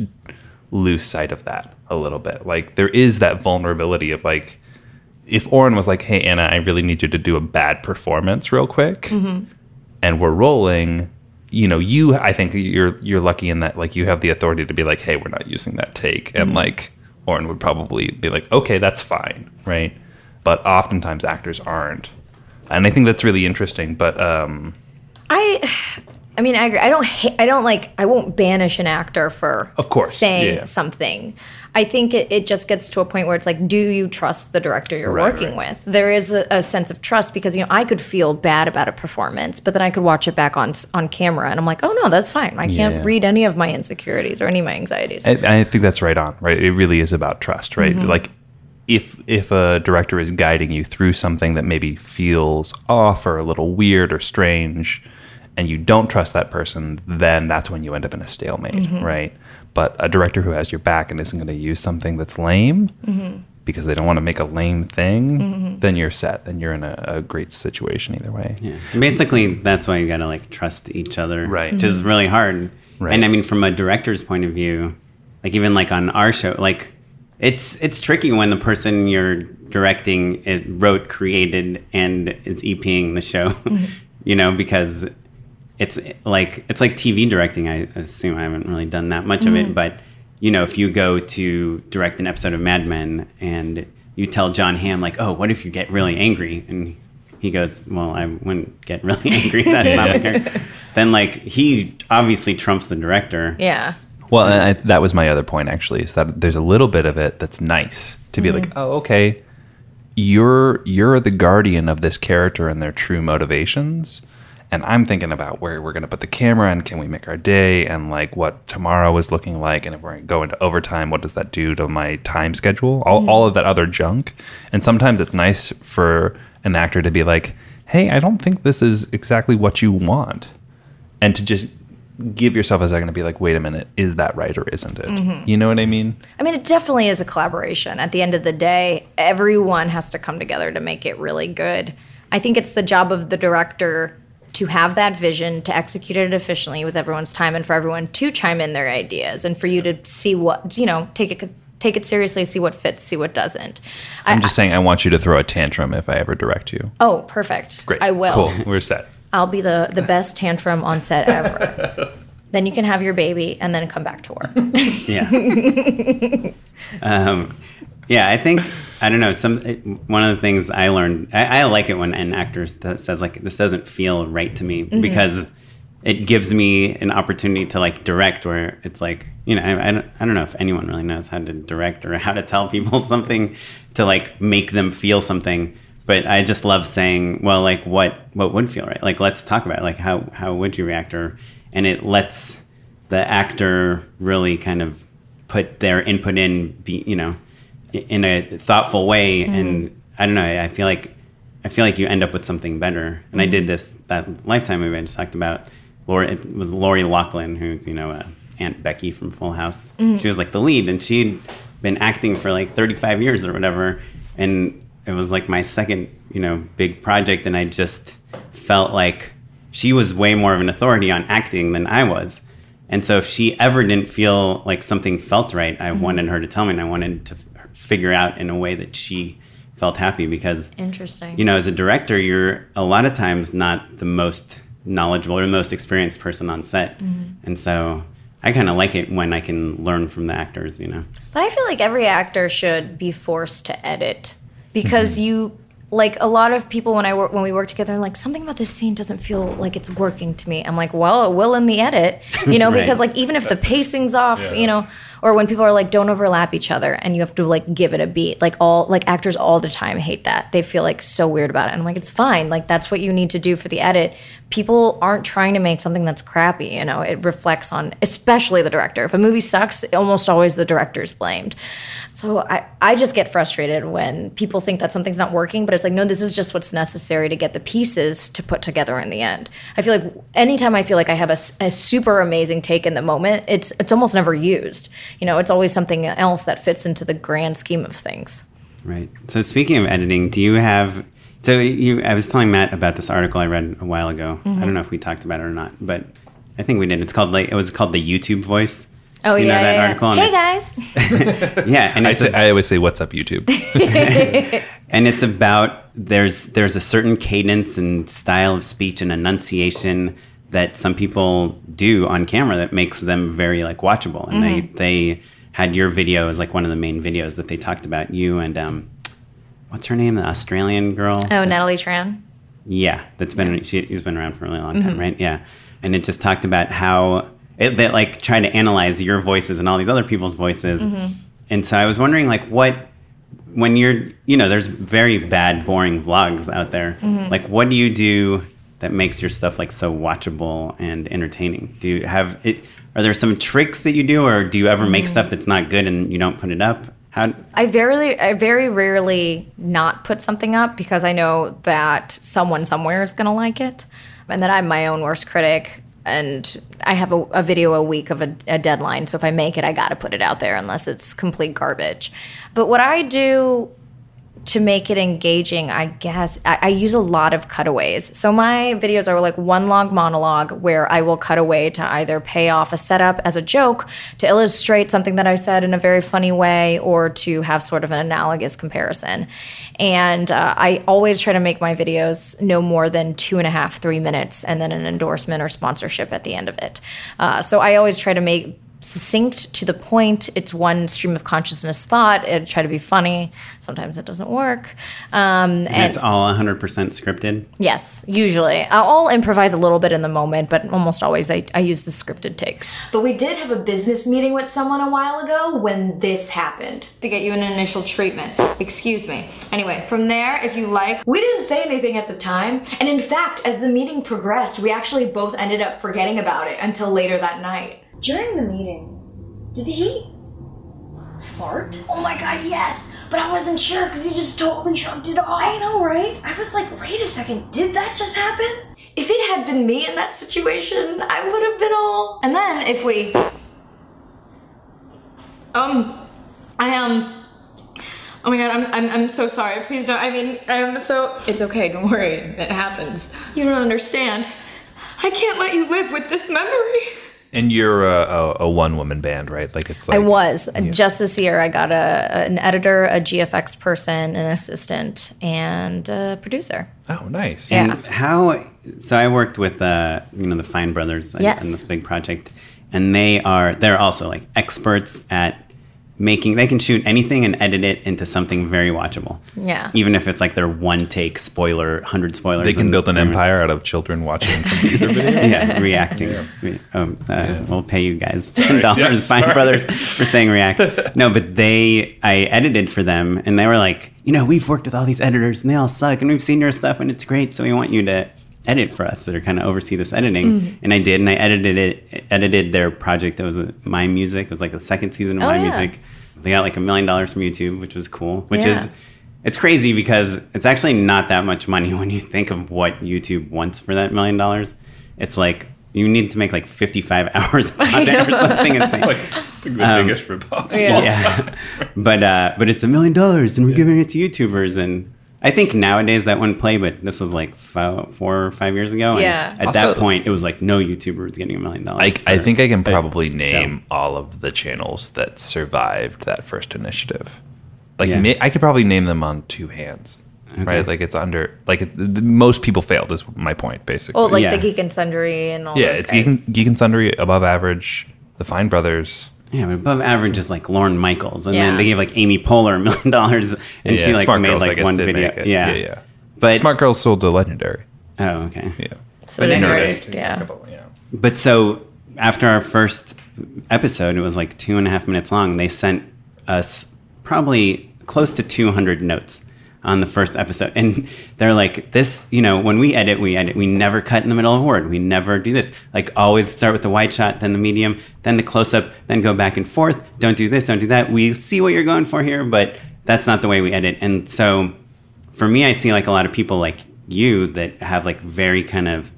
lose sight of that a little bit. Like there is that vulnerability of like, if Oren was like, "Hey Anna, I really need you to do a bad performance real quick," and we're rolling, you know, you I think you're you're lucky in that like you have the authority to be like, "Hey, we're not using that take," and like Oren would probably be like, "Okay, that's fine," right? But oftentimes actors aren't, and I think that's really interesting. But um, I, I mean, I agree. I don't. Ha- I don't like. I won't banish an actor for Of course, saying yeah. something. I think it, it just gets to a point where it's like, do you trust the director you're Right, working right. with? There is a, a sense of trust because you know I could feel bad about a performance, but then I could watch it back on on camera and I'm like, oh no, that's fine. I can't Yeah. read any of my insecurities or any of my anxieties. I, I think that's right on. Right, it really is about trust. Right, like if if a director is guiding you through something that maybe feels off or a little weird or strange, and you don't trust that person, then that's when you end up in a stalemate. Mm-hmm. Right, but a director who has your back and isn't going to use something that's lame. Mm-hmm. Because they don't want to make a lame thing, mm-hmm. then you're set. Then you're in a, a great situation either way. Yeah. Basically, that's why you gotta like trust each other, Right. Which is really hard. Right. And I mean, from a director's point of view, like even like on our show, like it's it's tricky when the person you're directing is wrote, created, and is EPing the show, you know, because it's like it's like TV directing. I assume I haven't really done that much of it, mm-hmm. but you know, if you go to direct an episode of Mad Men and you tell Jon Hamm like, "Oh, what if you get really angry?" and he goes, "Well, I wouldn't get really angry. That's not my character." Then like he obviously trumps the director. yeah. Well, and I, that was my other point actually, is that there's a little bit of it that's nice to be like, mm-hmm. oh, okay, you're you're the guardian of this character and their true motivations, and I'm thinking about where we're gonna put the camera and can we make our day and like what tomorrow is looking like, and if we're gonna go into overtime, what does that do to my time schedule? All all of that other junk, and sometimes it's nice for an actor to be like, hey, I don't think this is exactly what you want. And to just give yourself a second to be like, wait a minute, is that right or isn't it? Mm-hmm. You know what I mean? I mean, it definitely is a collaboration. At the end of the day, everyone has to come together to make it really good. I think it's the job of the director to have that vision, to execute it efficiently with everyone's time, and for everyone to chime in their ideas, and for you to see what you know, take it take it seriously, see what fits, see what doesn't. I, I'm just saying, I want you to throw a tantrum if I ever direct you. oh, perfect. Great. I will. Cool. We're set. I'll be the the best tantrum on set ever. then you can have your baby and then come back to work. Yeah. um, yeah, I think I don't know. Some one of the things I learned, I, I like it when an actor th- says like, "This doesn't feel right to me," because it gives me an opportunity to like direct. Where it's like, you know, I, I, don't, I don't know if anyone really knows how to direct or how to tell people something to like make them feel something. But I just love saying, well, like what what would feel right? Like let's talk about it. like how how would you react? Or and it lets the actor really kind of put their input in be you know in a thoughtful way. Mm-hmm. And i don't know i feel like i feel like you end up with something better. And i mm-hmm. did this that lifetime movie i just talked about. Lori, it was lori loughlin who's you know uh, aunt becky from full house. Mm-hmm. She was like the lead and she'd been acting for like 35 years or whatever. And it was like my second you know big project and i just felt like she was way more of an authority on acting than I was. And so if she ever didn't feel like something felt right, I mm-hmm. wanted her to tell me and I wanted to f- figure out in a way that she felt happy because Interesting. you know, as a director, you're a lot of times not the most knowledgeable or the most experienced person on set. Mm-hmm. And so I kind of like it when I can learn from the actors, you know. But I feel like every actor should be forced to edit because mm-hmm. you like a lot of people when I work when we work together like something about this scene doesn't feel like it's working to me. I'm like, well, it will in the edit, you know, Right. because like even if the pacing's off, you know, or when people are like don't overlap each other and you have to like give it a beat. Like all like actors all the time hate that. They feel like so weird about it. And I'm like, it's fine. Like that's what you need to do for the edit. People aren't trying to make something that's crappy, you know. It reflects on especially the director. If a movie sucks, almost always the director's blamed. So I, I just get frustrated when people think that something's not working, but it's like, no, this is just what's necessary to get the pieces to put together in the end. I feel like anytime I feel like I have a, a super amazing take in the moment, it's it's almost never used. You know, it's always something else that fits into the grand scheme of things. Right. So speaking of editing, do you have? So you, I was telling Matt about this article I read a while ago. I don't know if we talked about it or not, but I think we did. It's called like it was called the YouTube Voice. Oh you yeah, know that yeah, yeah. article? And Hey it- guys, Yeah, and I, it's say, a- I always say, "What's up, YouTube?" and it's about there's there's a certain cadence and style of speech and enunciation that some people do on camera that makes them very like watchable and Mm-hmm. they they had your video as like one of the main videos that they talked about you and um what's her name the australian girl Oh, Natalie Tran. yeah, that's been she, she's been around for a really long Mm-hmm. time, right? Yeah, and it just talked about how it that like trying to analyze your voices and all these other people's voices, Mm-hmm. and so I was wondering like what when you're you know there's very bad boring vlogs out there Mm-hmm. like what do you do that makes your stuff like so watchable and entertaining do you have it are there some tricks that you do or do you ever make Mm-hmm. stuff that's not good and you don't put it up how I very, I very rarely not put something up because I know that someone somewhere is gonna like it, and that I'm my own worst critic. And I have a, a video a week of a, a deadline, so if I make it, I gotta put it out there unless it's complete garbage. But what I do to make it engaging, I guess I, I use a lot of cutaways. So my videos are like one long monologue where I will cut away to either pay off a setup as a joke, to illustrate something that I said in a very funny way, or to have sort of an analogous comparison. And uh, I always try to make my videos no more than two and a half, three minutes, and then an endorsement or sponsorship at the end of it. Uh, so I always try to make succinct to the point. It's one stream of consciousness thought. I try to be funny. Sometimes it doesn't work. Um, and and it's all 100% scripted yes, usually I'll improvise a little bit in the moment, but almost always I, I use the scripted takes. But we did have a business meeting with someone a while ago when this happened to get you an initial treatment. Excuse me. Anyway, from there, if you like, we didn't say anything at the time. And in fact, as the meeting progressed, we actually both ended up forgetting about it until later that night. During the meeting, did he fart? Oh my god, yes! But I wasn't sure because he just totally shrugged it off. I know, right? I was like, wait a second, did that just happen? If it had been me in that situation, I would have been all. And then if we. Um, I um. Oh my god, I'm, I'm, I'm so sorry. Please don't. I mean, I'm so. It's okay, don't worry. It happens. You don't understand. I can't let you live with this memory. And you're a, a, a one woman band, right? Like it's like I was just this year. I got a an editor, a GFX person, an assistant, and a producer. Oh, nice. Yeah. And how? So I worked with uh, you know the Fine Brothers on- Yes. on this big project, and they are they're also like experts at making. They can shoot anything and edit it into something very watchable. Yeah. Even if it's like their one take spoiler, hundred spoilers. They can build an empire out of children watching computer videos. Yeah, reacting. Re- um, uh, We'll pay you guys ten dollars, Yeah, Fine. Brothers, for saying react. No, but they, I edited for them, and they were like, you know, we've worked with all these editors, and they all suck, and we've seen your stuff, and it's great, so we want you to edit for us, or kind of oversee this editing. And I did, and I edited it, edited their project. That was uh My Music. It was like the second season of Oh, My yeah. Music. They got like a million dollars from YouTube, which was cool. Which Yeah. is it's crazy because it's actually not that much money when you think of what YouTube wants for that million dollars. It's like you need to make like 55 hours of content or something. It's like, the Um, biggest ripoff. Yeah. yeah. but uh, but it's a million dollars and we're giving it to YouTubers and I think nowadays that wouldn't play, but this was like fo- four or five years ago. and Yeah. At that point, it was like no YouTuber was getting a million dollars. I for think I can a probably show. name all of the channels that survived that first initiative. Like Yeah. ma- I could probably name them on two hands, right? Like it's under like it, the, most people failed is my point basically. Oh, like Yeah. the Geek and Sundry and all yeah, those it's Geek and. Geek and Sundry above average. The Fine Brothers. Yeah, but above average is like Lorne Michaels, and Yeah. then they gave like Amy Poehler a million dollars, and Yeah, she like Smart made Girls, like guess, one video. Yeah. yeah, yeah. But Smart Girls sold to Legendary. oh, okay. Yeah, So But did anyway. Nerdist, yeah. yeah. But so after our first episode, it was like two and a half minutes long. They sent us probably close to 200 notes on the first episode. And they're like, this, you know, when we edit, we edit. We never cut in the middle of a word. We never do this. Like, always start with the wide shot, then the medium, then the close up, then go back and forth. Don't do this, don't do that. We see what you're going for here, but that's not the way we edit. And so for me, I see like a lot of people like you that have like very kind of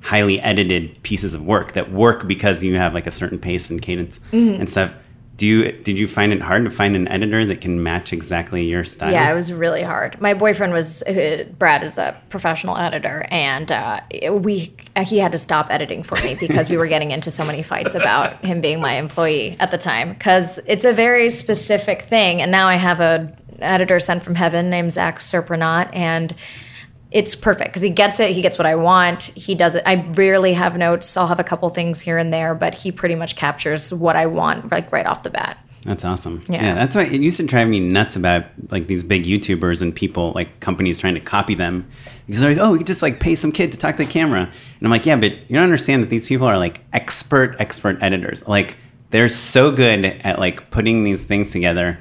highly edited pieces of work that work because you have like a certain pace and cadence Mm-hmm. and stuff. Do you did you find it hard to find an editor that can match exactly your style? Yeah, it was really hard. My boyfriend was uh, Brad is a professional editor, and uh, we he had to stop editing for me because we were getting into so many fights about him being my employee at the time because it's a very specific thing. And now I have a editor sent from heaven named Zach Serpronat, and it's perfect because he gets it. He gets what I want. He does it. I rarely have notes. I'll have a couple things here and there, but he pretty much captures what I want like right off the bat. That's awesome. Yeah. Yeah. that's why it used to drive me nuts about like these big YouTubers and people like companies trying to copy them because they're like, oh, we could just like pay some kid to talk to the camera, and I'm like, yeah, but you don't understand that these people are like expert, expert editors. Like they're so good at like putting these things together.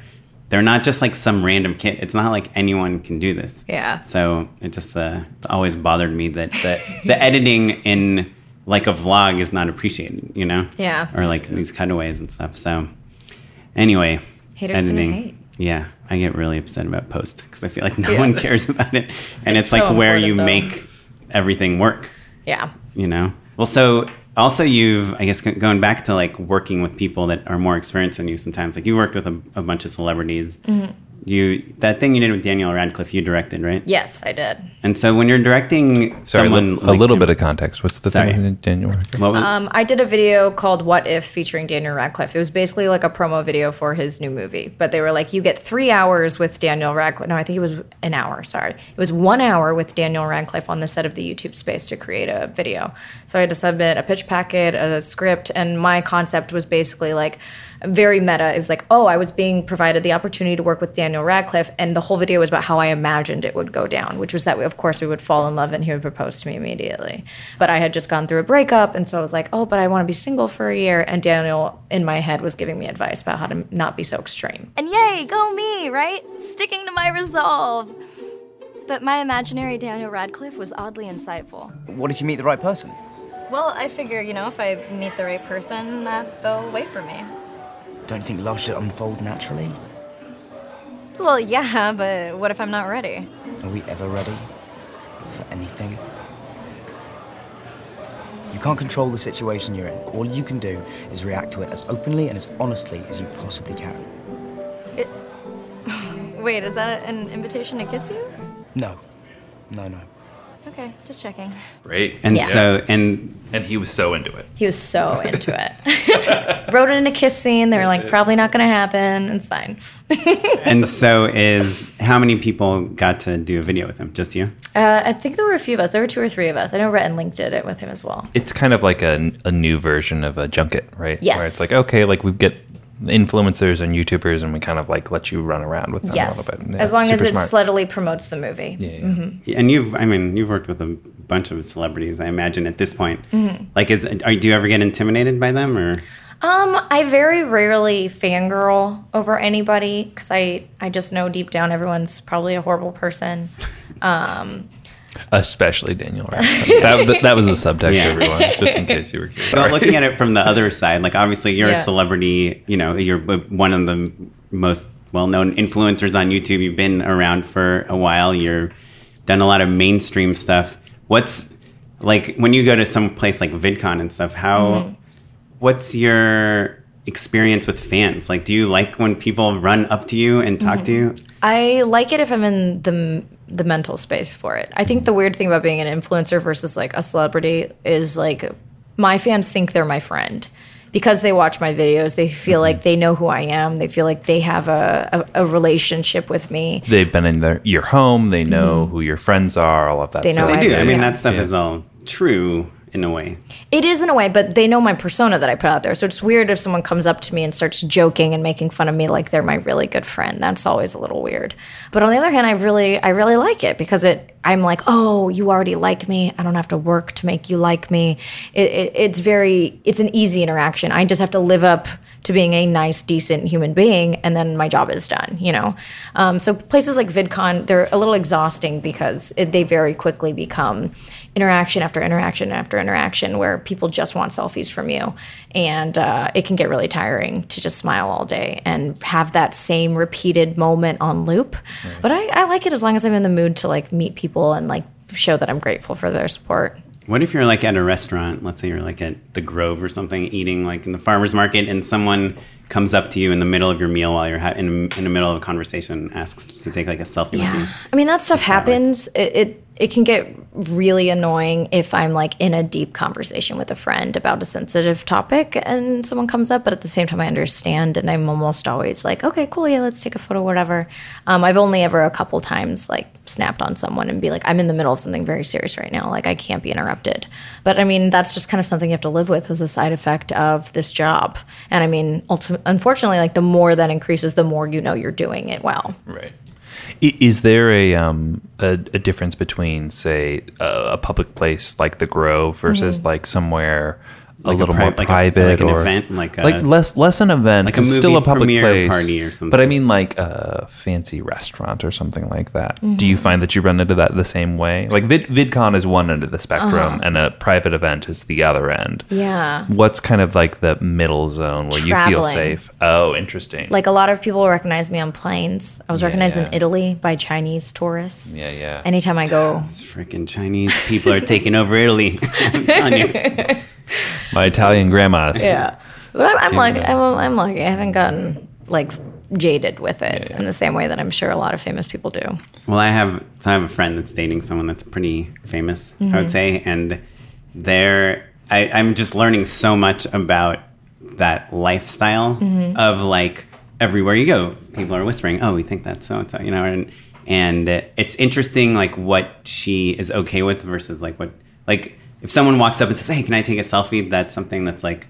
They're not just like some random kid. It's not like anyone can do this. Yeah. So it just uh, it's always bothered me that the the editing in like a vlog is not appreciated. You know. Yeah. Or like these cutaways and stuff. So anyway, Haters hate. Yeah, I get really upset about post because I feel like no Yeah. one cares about it, and it's, It's like where you though. make everything work. Yeah. You know. Well, so also you've I guess going back to like working with people that are more experienced than you. Sometimes like you worked with a, a bunch of celebrities. Mm-hmm. You that thing you did with Daniel Radcliffe, you directed, right? Yes, I did. And so when you're directing Sorry, someone, li- a like little him- bit of context. What's the Sorry. thing Daniel? Radcliffe? what was- Um, I did a video called "What If" featuring Daniel Radcliffe. It was basically like a promo video for his new movie. But they were like, "You get three hours with Daniel Radcliffe." No, I think it was an hour. Sorry, it was one hour with Daniel Radcliffe on the set of the YouTube space to create a video. So I had to submit a pitch packet, a script, and my concept was basically like very meta. It was like, oh, I was being provided the opportunity to work with Daniel Radcliffe, and the whole video was about how I imagined it would go down, which was that, we, of course, we would fall in love and he would propose to me immediately. But I had just gone through a breakup, and so I was like, oh, but I want to be single for a year. And Daniel, in my head, was giving me advice about how to not be so extreme. And yay, go me, right? Sticking to my resolve. But my imaginary Daniel Radcliffe was oddly insightful. What if you meet the right person? Well, I figure, you know, if I meet the right person, that they'll wait for me. Don't you think love should unfold naturally? Well, yeah, but what if I'm not ready? Are we ever ready for anything? You can't control the situation you're in. All you can do is react to it as openly and as honestly as you possibly can. It... Wait, is that an invitation to kiss you? No. No, no. Okay, just checking. Great. and Yeah. so and and he was so into it. He was so into it. Wrote it in a kiss scene. They were like, probably not going to happen. It's fine. and so is how many people got to do a video with him? Just you? Uh, I think there were a few of us. There were two or three of us. I know Rhett and Link did it with him as well. It's kind of like a, a new version of a junket, right? Yes. Where it's like, okay, like we get influencers and YouTubers and we kind of like let you run around with them a little bit. Yeah, as long as it smart. steadily promotes the movie. Yeah, yeah. And you've, I mean, you've worked with a bunch of celebrities, I imagine, at this point. Mm-hmm. Like, is are, do you ever get intimidated by them, or Um, I very rarely fangirl over anybody because I I just know deep down everyone's probably a horrible person. Um, Especially Daniel Radcliffe. that, that, that was the subtext, Yeah. everyone, just in case you were curious. but looking at it from the other side? Like, obviously, you're Yeah. a celebrity. You know, you're one of the most well-known influencers on YouTube. You've been around for a while. You're done a lot of mainstream stuff. What's like when you go to some place like VidCon and stuff? How Mm-hmm. what's your experience with fans? Like, do you like when people run up to you and talk to you? I like it if I'm in the the mental space for it. I think the weird thing about being an influencer versus like a celebrity is like my fans think they're my friend because they watch my videos. They feel like they know who I am. They feel like they have a, a, a relationship with me. They've been in their, your home. They know who your friends are, all of that Mm-hmm. They know stuff. I They do. I mean, Yeah. that stuff Yeah. is all true in a way. It is in a way, but they know my persona that I put out there. So it's weird if someone comes up to me and starts joking and making fun of me like they're my really good friend. That's always a little weird. But on the other hand, I really I really like it because it I'm like, "Oh, you already like me. I don't have to work to make you like me." It, it, it's very it's an easy interaction. I just have to live up to being a nice, decent human being, and then my job is done. You know, um, so places like VidCon they're a little exhausting because it, they very quickly become interaction after interaction after interaction where people just want selfies from you, and uh, it can get really tiring to just smile all day and have that same repeated moment on loop. But I, I like it as long as I'm in the mood to like meet people and like show that I'm grateful for their support. What if you're like at a restaurant? Let's say you're like at the Grove or something, eating like in the farmer's market, and someone comes up to you in the middle of your meal while you're ha- in, in the middle of a conversation, asks to take like a selfie with you. Yeah, I mean that stuff happens. It, it it can get really annoying if I'm like in a deep conversation with a friend about a sensitive topic and someone comes up, but at the same time, I understand and I'm almost always like, okay, cool, yeah, let's take a photo, whatever. Um, I've only ever a couple times like snapped on someone and be like, I'm in the middle of something very serious right now, like I can't be interrupted. But I mean, that's just kind of something you have to live with as a side effect of this job. And I mean, ultimately, unfortunately, like the more that increases, the more you know you're doing it well. Right. Is there a um a, a difference between say a, a public place like the Grove versus Mm-hmm. like somewhere Like a little pri- more like a- private like an or event, like a- less less an event, like a it's still a public premiere place party or something. But I mean like a fancy restaurant or something like that. Do Mm-hmm. you find that you run into that the same way? Like Vid, VidCon is one end of the spectrum, Uh-huh. and a private event is the other end. Yeah. What's kind of like the middle zone where you feel safe? Oh, interesting. Like a lot of people recognize me on planes. I was recognized in. Italy by Chinese tourists. yeah, yeah. Anytime I go, These freaking Chinese people are taking over Italy. I'm telling you. My Italian grandmas. yeah. But I'm, I'm lucky. I'm, I'm lucky. I haven't gotten like jaded with it in the same way that I'm sure a lot of famous people do. Well, I have so I have a friend that's dating someone that's pretty famous, I would mm-hmm. say, and they're I, I'm just learning so much about that lifestyle mm-hmm. of like everywhere you go, people are whispering, "Oh, we think that's so and so," you know, and and it's interesting like what she is okay with versus like what like if someone walks up and says, "Hey, can I take a selfie?" That's something that's like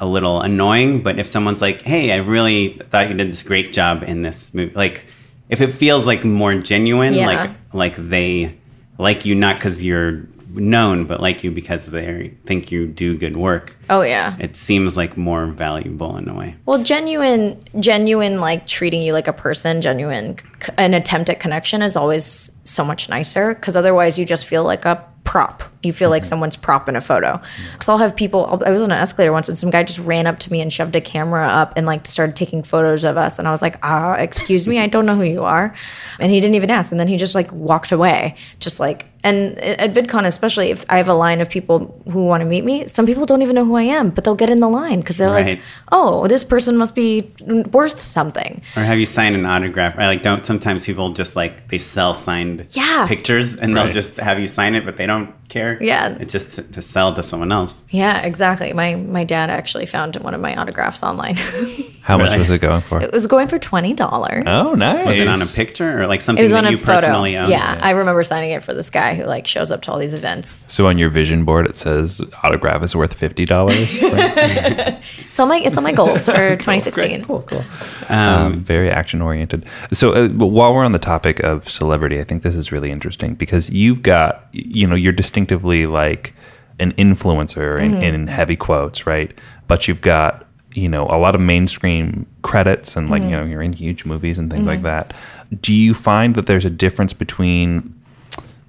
a little annoying. But if someone's like, "Hey, I really thought you did this great job in this movie," like if it feels like more genuine, Yeah. like like they like you not because you're known, but like you because they think you do good work. Oh yeah. It seems like more valuable in a way. Well, genuine, genuine, like treating you like a person, genuine, c- an attempt at connection is always so much nicer because otherwise you just feel like a prop. You feel like someone's prop in a photo. So I'll have people. I'll, I was on an escalator once, and some guy just ran up to me and shoved a camera up and like started taking photos of us. And I was like, "Ah, excuse me, I don't know who you are," and he didn't even ask. And then he just like walked away, just like. And at VidCon, especially if I have a line of people who want to meet me, some people don't even know who I am, but they'll get in the line because they're Right. like, oh, this person must be worth something. Or have you signed an autograph? I like don't sometimes people just like they sell signed Yeah. pictures and they'll just have you sign it, but they don't care. Yeah. It's just to, to sell to someone else. Yeah, exactly. My my dad actually found one of my autographs online. How much was it going for? it was going for twenty dollars. Oh, nice. Was it on a picture or like It something was that on a you photo. personally own? Yeah, I remember signing it for this guy who like shows up to all these events. So on your vision board, it says autograph is worth fifty dollars. It's on my it's on my goals for 2016. cool, cool. Um, very action oriented. So uh, while we're on the topic of celebrity, I think this is really interesting because you've got, you know, you're distinctively like an influencer in, in heavy quotes, right? But you've got, you know, a lot of mainstream credits and like, you know, you're in huge movies and things like that. Do you find that there's a difference between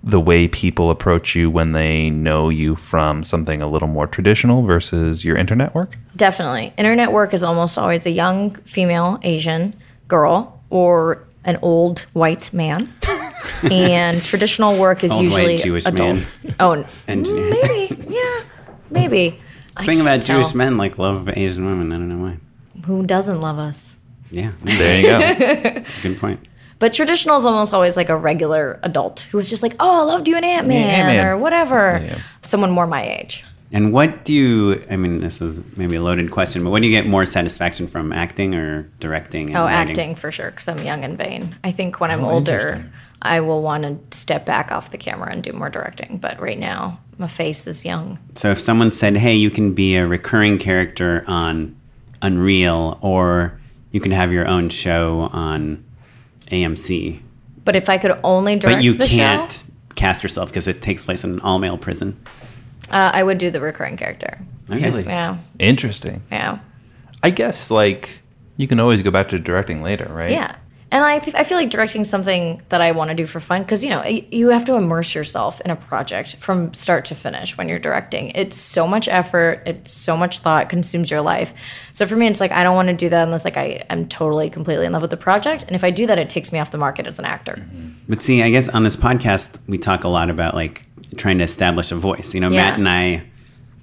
the way people approach you when they know you from something a little more traditional versus your internet work? Definitely. Internet work is almost always a young female Asian girl or an old white man. and traditional work is Old white usually Jewish man. Oh, Engineer. maybe. Yeah, maybe. The thing about tell. Jewish men like love Asian women. I don't know why. Who doesn't love us? Yeah, There you go. that's a good point. But traditional is almost always like a regular adult who was just like, oh, I loved you in Ant Man Ant-Man. or whatever. yeah. Someone more my age. And what do you? I mean, this is maybe a loaded question, but what do you get more satisfaction from, acting or directing? And Oh, writing? acting for sure, because I'm young and vain. I think when I'm Oh, older, I will want to step back off the camera and do more directing. But right now, my face is young. So if someone said, "Hey, you can be a recurring character on Unreal, or you can have your own show on AMC," But if I could only direct but you the can't show, cast yourself because it takes place in an all-male prison. uh, I would do the recurring character. Really? Yeah, Interesting. yeah, I guess like you can always go back to directing later, right? yeah. And I, th- I feel like directing something that I want to do for fun because you know you have to immerse yourself in a project from start to finish when you're directing. It's so much effort, it's so much thought, consumes your life. So for me, it's like I don't want to do that unless like I am totally completely in love with the project. And if I do that, it takes me off the market as an actor. Mm-hmm. But see, I guess on this podcast we talk a lot about like trying to establish a voice. You know, Yeah. Matt and I,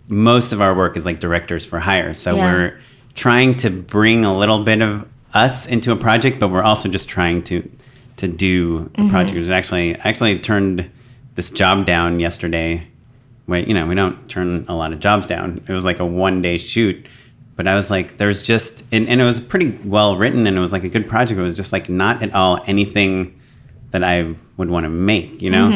most of our work is like directors for hire, so Yeah. we're trying to bring a little bit of us into a project, but we're also just trying to to do Mm-hmm. a project. It was actually I actually turned this job down yesterday. Wait, you know, we don't turn a lot of jobs down. It was like a one day shoot, but I was like, there's just, and, and it was pretty well written, and it was like a good project. It was just like not at all anything that I would want to make, you know.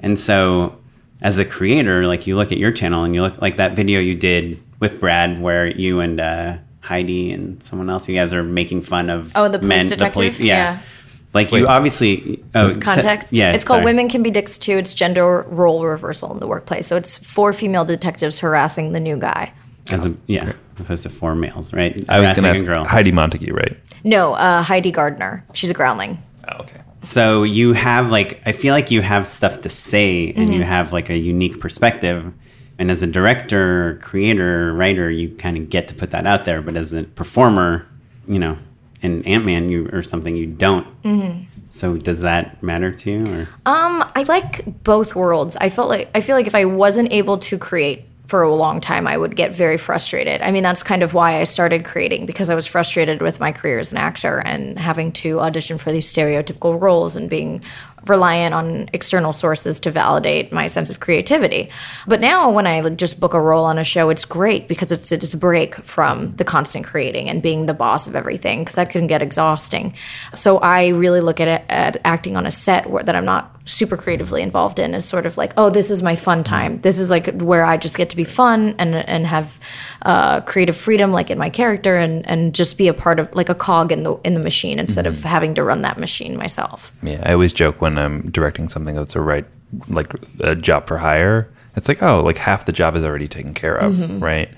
And so, as a creator, like you look at your channel and you look like that video you did with Brad, where you and uh, Heidi and someone else, you guys are making fun of Oh, the police detective? Yeah. Like you obviously oh, t- Context. yeah, It's called sorry. Women Can Be Dicks Too. It's gender role reversal in the workplace. So it's four female detectives harassing the new guy. As a, yeah, opposed to four males, right? I was going Harassing to ask girl. Heidi Montague, right? No, uh, Heidi Gardner. She's a groundling. Oh, okay. So you have like I feel like you have stuff to say and Mm-hmm. you have like a unique perspective. And as a director, creator, writer, you kind of get to put that out there. But as a performer, you know, in Ant Man, you or something, you don't. Mm-hmm. So does that matter to you? Or Um, I like both worlds. I felt like I feel like if I wasn't able to create for a long time, I would get very frustrated. I mean, that's kind of why I started creating because I was frustrated with my career as an actor and having to audition for these stereotypical roles and being reliant on external sources to validate my sense of creativity. But now when I just book a role on a show, it's great because it's it's a break from the constant creating and being the boss of everything because that can get exhausting. So I really look at it at acting on a set where, that I'm not super creatively involved in as sort of like, oh, this is my fun time. This is like where I just get to be fun and and have uh, creative freedom, like in my character, and and just be a part of like a cog in the in the machine instead of having to run that machine myself. Yeah, I always joke when I'm directing something that's a right, like a job for hire. It's like, oh, like half the job is already taken care of, Mm-hmm. right?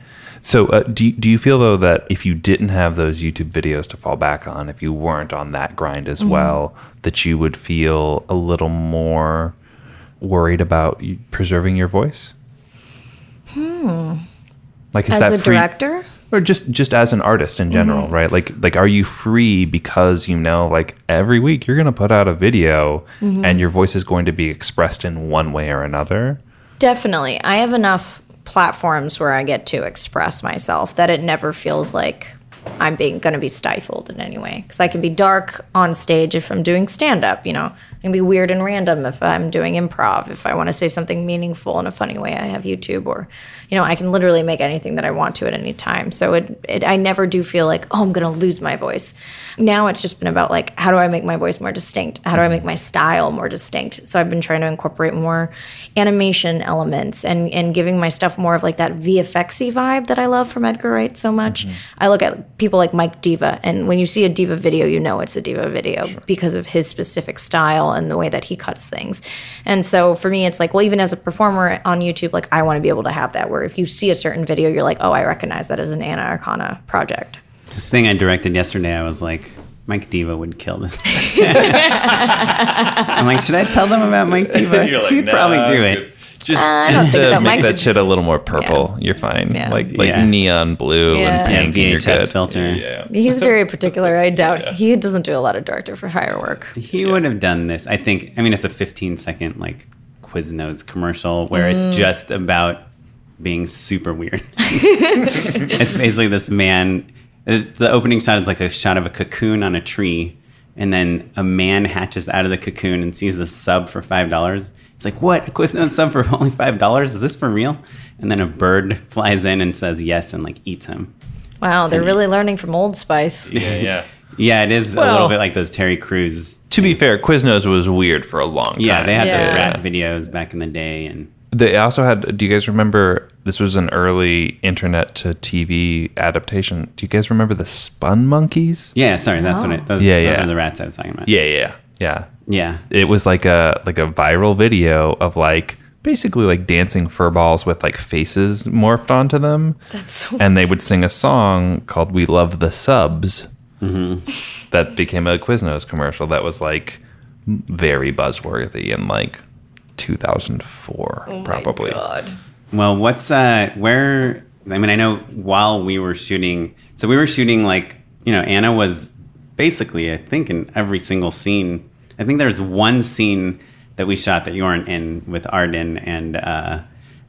So, uh, do you, do you feel though that if you didn't have those YouTube videos to fall back on, if you weren't on that grind as Mm-hmm. well, that you would feel a little more worried about preserving your voice? Hmm. Like, is As that a free- director, or just just as an artist in general Mm-hmm. right like like are you free because you know like every week you're going to put out a video Mm-hmm. and your voice is going to be expressed in one way or another definitely, I have enough platforms where I get to express myself that it never feels like I'm being going to be stifled in any way. Because I can be dark on stage if I'm doing stand up, you know. I can be weird and random if I'm doing improv. If I want to say something meaningful in a funny way, I have YouTube. Or, you know, I can literally make anything that I want to at any time. So it, it I never do feel like, oh, I'm going to lose my voice. Now it's just been about like, how do I make my voice more distinct? How do I make my style more distinct? So I've been trying to incorporate more animation elements and, and giving my stuff more of like that VFXy vibe that I love from Edgar Wright so much. Mm-hmm. I look at people like Mike Diva, and when you see a Diva video, you know it's a Diva video because of his specific style and the way that he cuts things. And so for me, it's like, well, even as a performer on YouTube, like I want to be able to have that where if you see a certain video, you're like, oh, I recognize that as an Anna Akana project. this thing I directed yesterday, I was like, Mike Diva would kill this. I'm like, should I tell them about Mike Diva? He'd probably do it. Just, uh, I don't just think to so. make Mike's- that shit a little more purple you're fine Yeah. like like Yeah. neon blue Yeah. and Yeah, pink and you're good filter. yeah He's very particular. I doubt he doesn't do a lot of director for hire work. He would have done this. I think. I mean, it's a 15 second like Quiznos commercial where it's mm. just about being super weird. it's basically this man. The opening shot is like a shot of a cocoon on a tree, and then a man hatches out of the cocoon and sees the sub for five dollars. It's like, what? A Quiznos sub for only five dollars? Is this for real? And then a bird flies in and says yes and like eats him. Wow, they're really learning from Old Spice. yeah yeah Yeah, it is a little bit like those Terry Crews. to be fair quiznos was weird for a long time Yeah, they had Yeah. those rap videos back in the day, and They also had. Do you guys remember? This was an early internet to TV adaptation. Do you guys remember the Spongmonkeys? yeah, sorry, that's what it. Those, Yeah, those yeah. are the rats I was talking about. Yeah, yeah, yeah. yeah. It was like a like a viral video of like basically like dancing fur balls with like faces morphed onto them, That's so and they would sing a song called "We Love the Subs." Mm-hmm. That became a Quiznos commercial that was like very buzzworthy in like 2004, probably. God. Well, what's uh, where? I mean, I know while we were shooting, so we were shooting like you know, Anna was basically, I think, in every single scene. I think there's one scene that we shot that you weren't in with Arden and uh,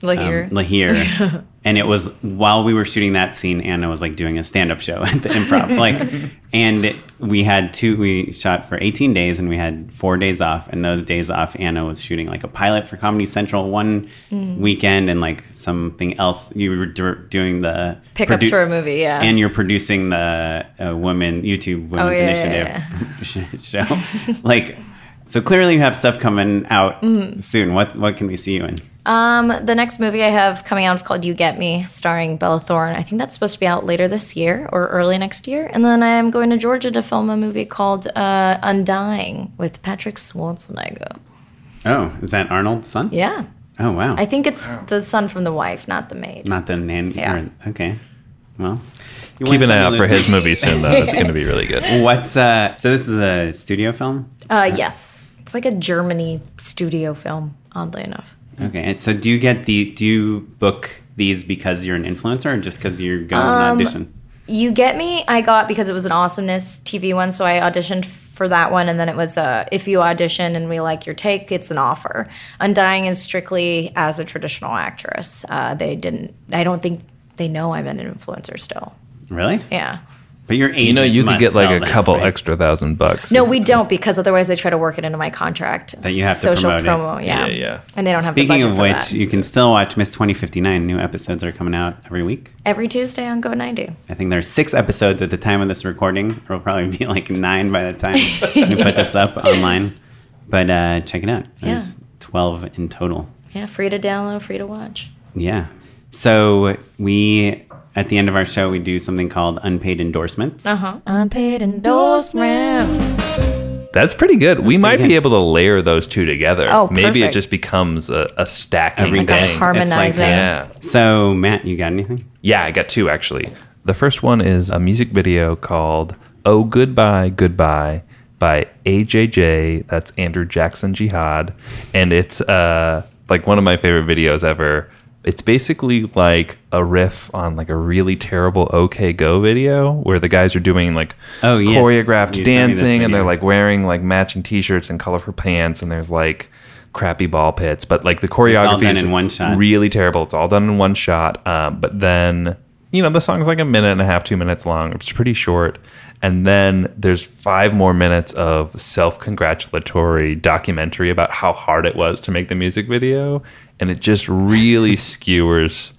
Lahir. um, Lahir. and it was while we were shooting that scene, Anna was like doing a stand up show at the improv. like, and we had two, we shot for 18 days and we had four days off. And those days off, Anna was shooting like a pilot for Comedy Central one weekend and like something else. You were do- doing the Pickups produ- for a movie, yeah. And you're producing the uh, woman, YouTube Women's Oh, yeah, yeah, Initiative show. like, so clearly you have stuff coming out Mm-hmm. soon. What what can we see you in? Um, the next movie I have coming out is called You Get Me, starring Bella Thorne. I think that's supposed to be out later this year or early next year. And then I am going to Georgia to film a movie called uh, Undying with Patrick Schwarzenegger. Oh, is that Arnold's son? Yeah. Oh wow. I think it's the son from the wife, not the maid. Not the nanny. Yeah. or- Okay. Well, you Keep an eye out for his movie soon, though. It's going to be really good. What's uh? So this is a studio film. Uh, yes. It's like a Germany studio film, oddly enough. Okay. And so do you get the? Do you book these because you're an influencer, or just because you're going Um, on audition? You Get Me, I got because it was an awesomeness TV one, so I auditioned for that one, and then it was uh, if you audition and we like your take, it's an offer. Undying is strictly as a traditional actress. Uh, they didn't. I don't think they know I'm an influencer still. Really? Yeah. But your agent You know, you could get like tell a them, couple right? extra thousand bucks. No, we don't because otherwise they try to work it into my contract. That you have to social promote it. promo. Yeah. Yeah, yeah. And they don't have the Speaking budget of for which, that. you can still watch Miss 2059. New episodes are coming out every week. every Tuesday on Go 90. I think there's six episodes at the time of this recording. There will probably be like nine by the time we put this up online. But uh, check it out. There's 12 in total. Yeah, free to download, free to watch. Yeah. So we, at the end of our show, we do something called unpaid endorsements. Uh huh. Unpaid endorsements. That's pretty good. we might good. be able to layer those two together. Oh, perfect. Maybe it just becomes a, a stacking Every thing. day. Like a harmonizing. yeah. So, Matt, you got anything? Yeah, I got two actually. The first one is a music video called Oh Goodbye, Goodbye by AJJ. That's Andrew Jackson Jihad. And it's uh, like one of my favorite videos ever. It's basically like a riff on like a really terrible OK Go video where the guys are doing like Oh, yes. choreographed You sent me this dancing and they're like wearing like matching t-shirts and colorful pants and there's like crappy ball pits but like the choreography is in one shot. really terrible it's all done in one shot um, but then you know the song's like a minute and a half two minutes long it's pretty short and then there's five more minutes of self-congratulatory documentary about how hard it was to make the music video and it just really skewers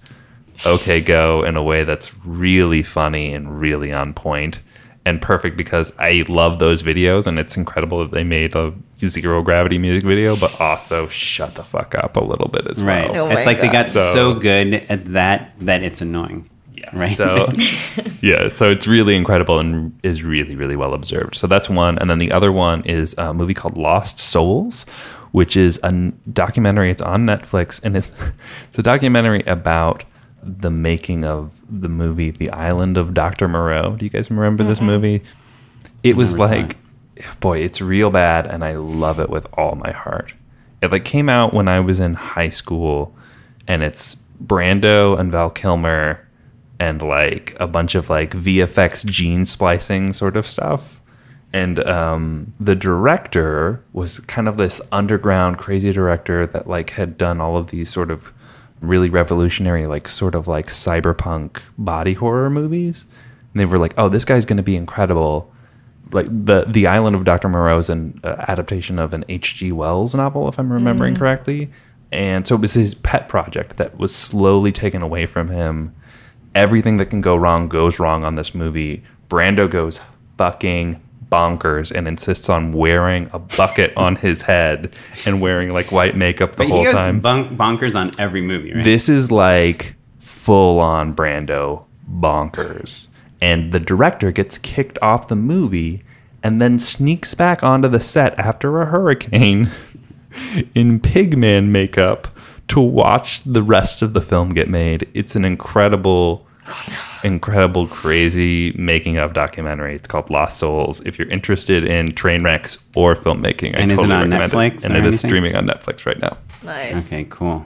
OK Go in a way that's really funny and really on point and perfect because I love those videos and it's incredible that they made a zero gravity music video, but also shut the fuck up a little bit as Right. well. Oh it's like they got God. so good at that that it's annoying. Yeah. Right. So yeah, so it's really incredible and is really really well observed. So that's one, and then the other one is a movie called Lost Souls, which is a documentary. It's on Netflix, and it's it's a documentary about the making of the movie The Island of Dr. Moreau. Do you guys remember this movie? It was like, boy, it's real bad, and I love it with all my heart. It like came out when I was in high school, and it's Brando and Val Kilmer, and like a bunch of like VFX gene splicing sort of stuff. And um, the director was kind of this underground crazy director that like had done all of these sort of really revolutionary, like sort of like cyberpunk body horror movies. And they were like, "Oh, this guy's going to be incredible." Like the the Island of Dr. Moreau is an uh, adaptation of an H.G. Wells novel, if I'm remembering correctly. And so it was his pet project that was slowly taken away from him. Everything that can go wrong goes wrong on this movie. Brando goes fucking bonkers and insists on wearing a bucket on his head and wearing like white makeup the but whole time. bonk- bonkers on every movie, right? This is like full on Brando bonkers. And the director gets kicked off the movie and then sneaks back onto the set after a hurricane in pigman makeup to watch the rest of the film get made. It's an incredible incredible crazy making of documentary. It's called Lost Souls. If you're interested in train wrecks or filmmaking, I And is it totally on recommend Netflix it. And it is anything? streaming on Netflix right now. Nice. okay, cool.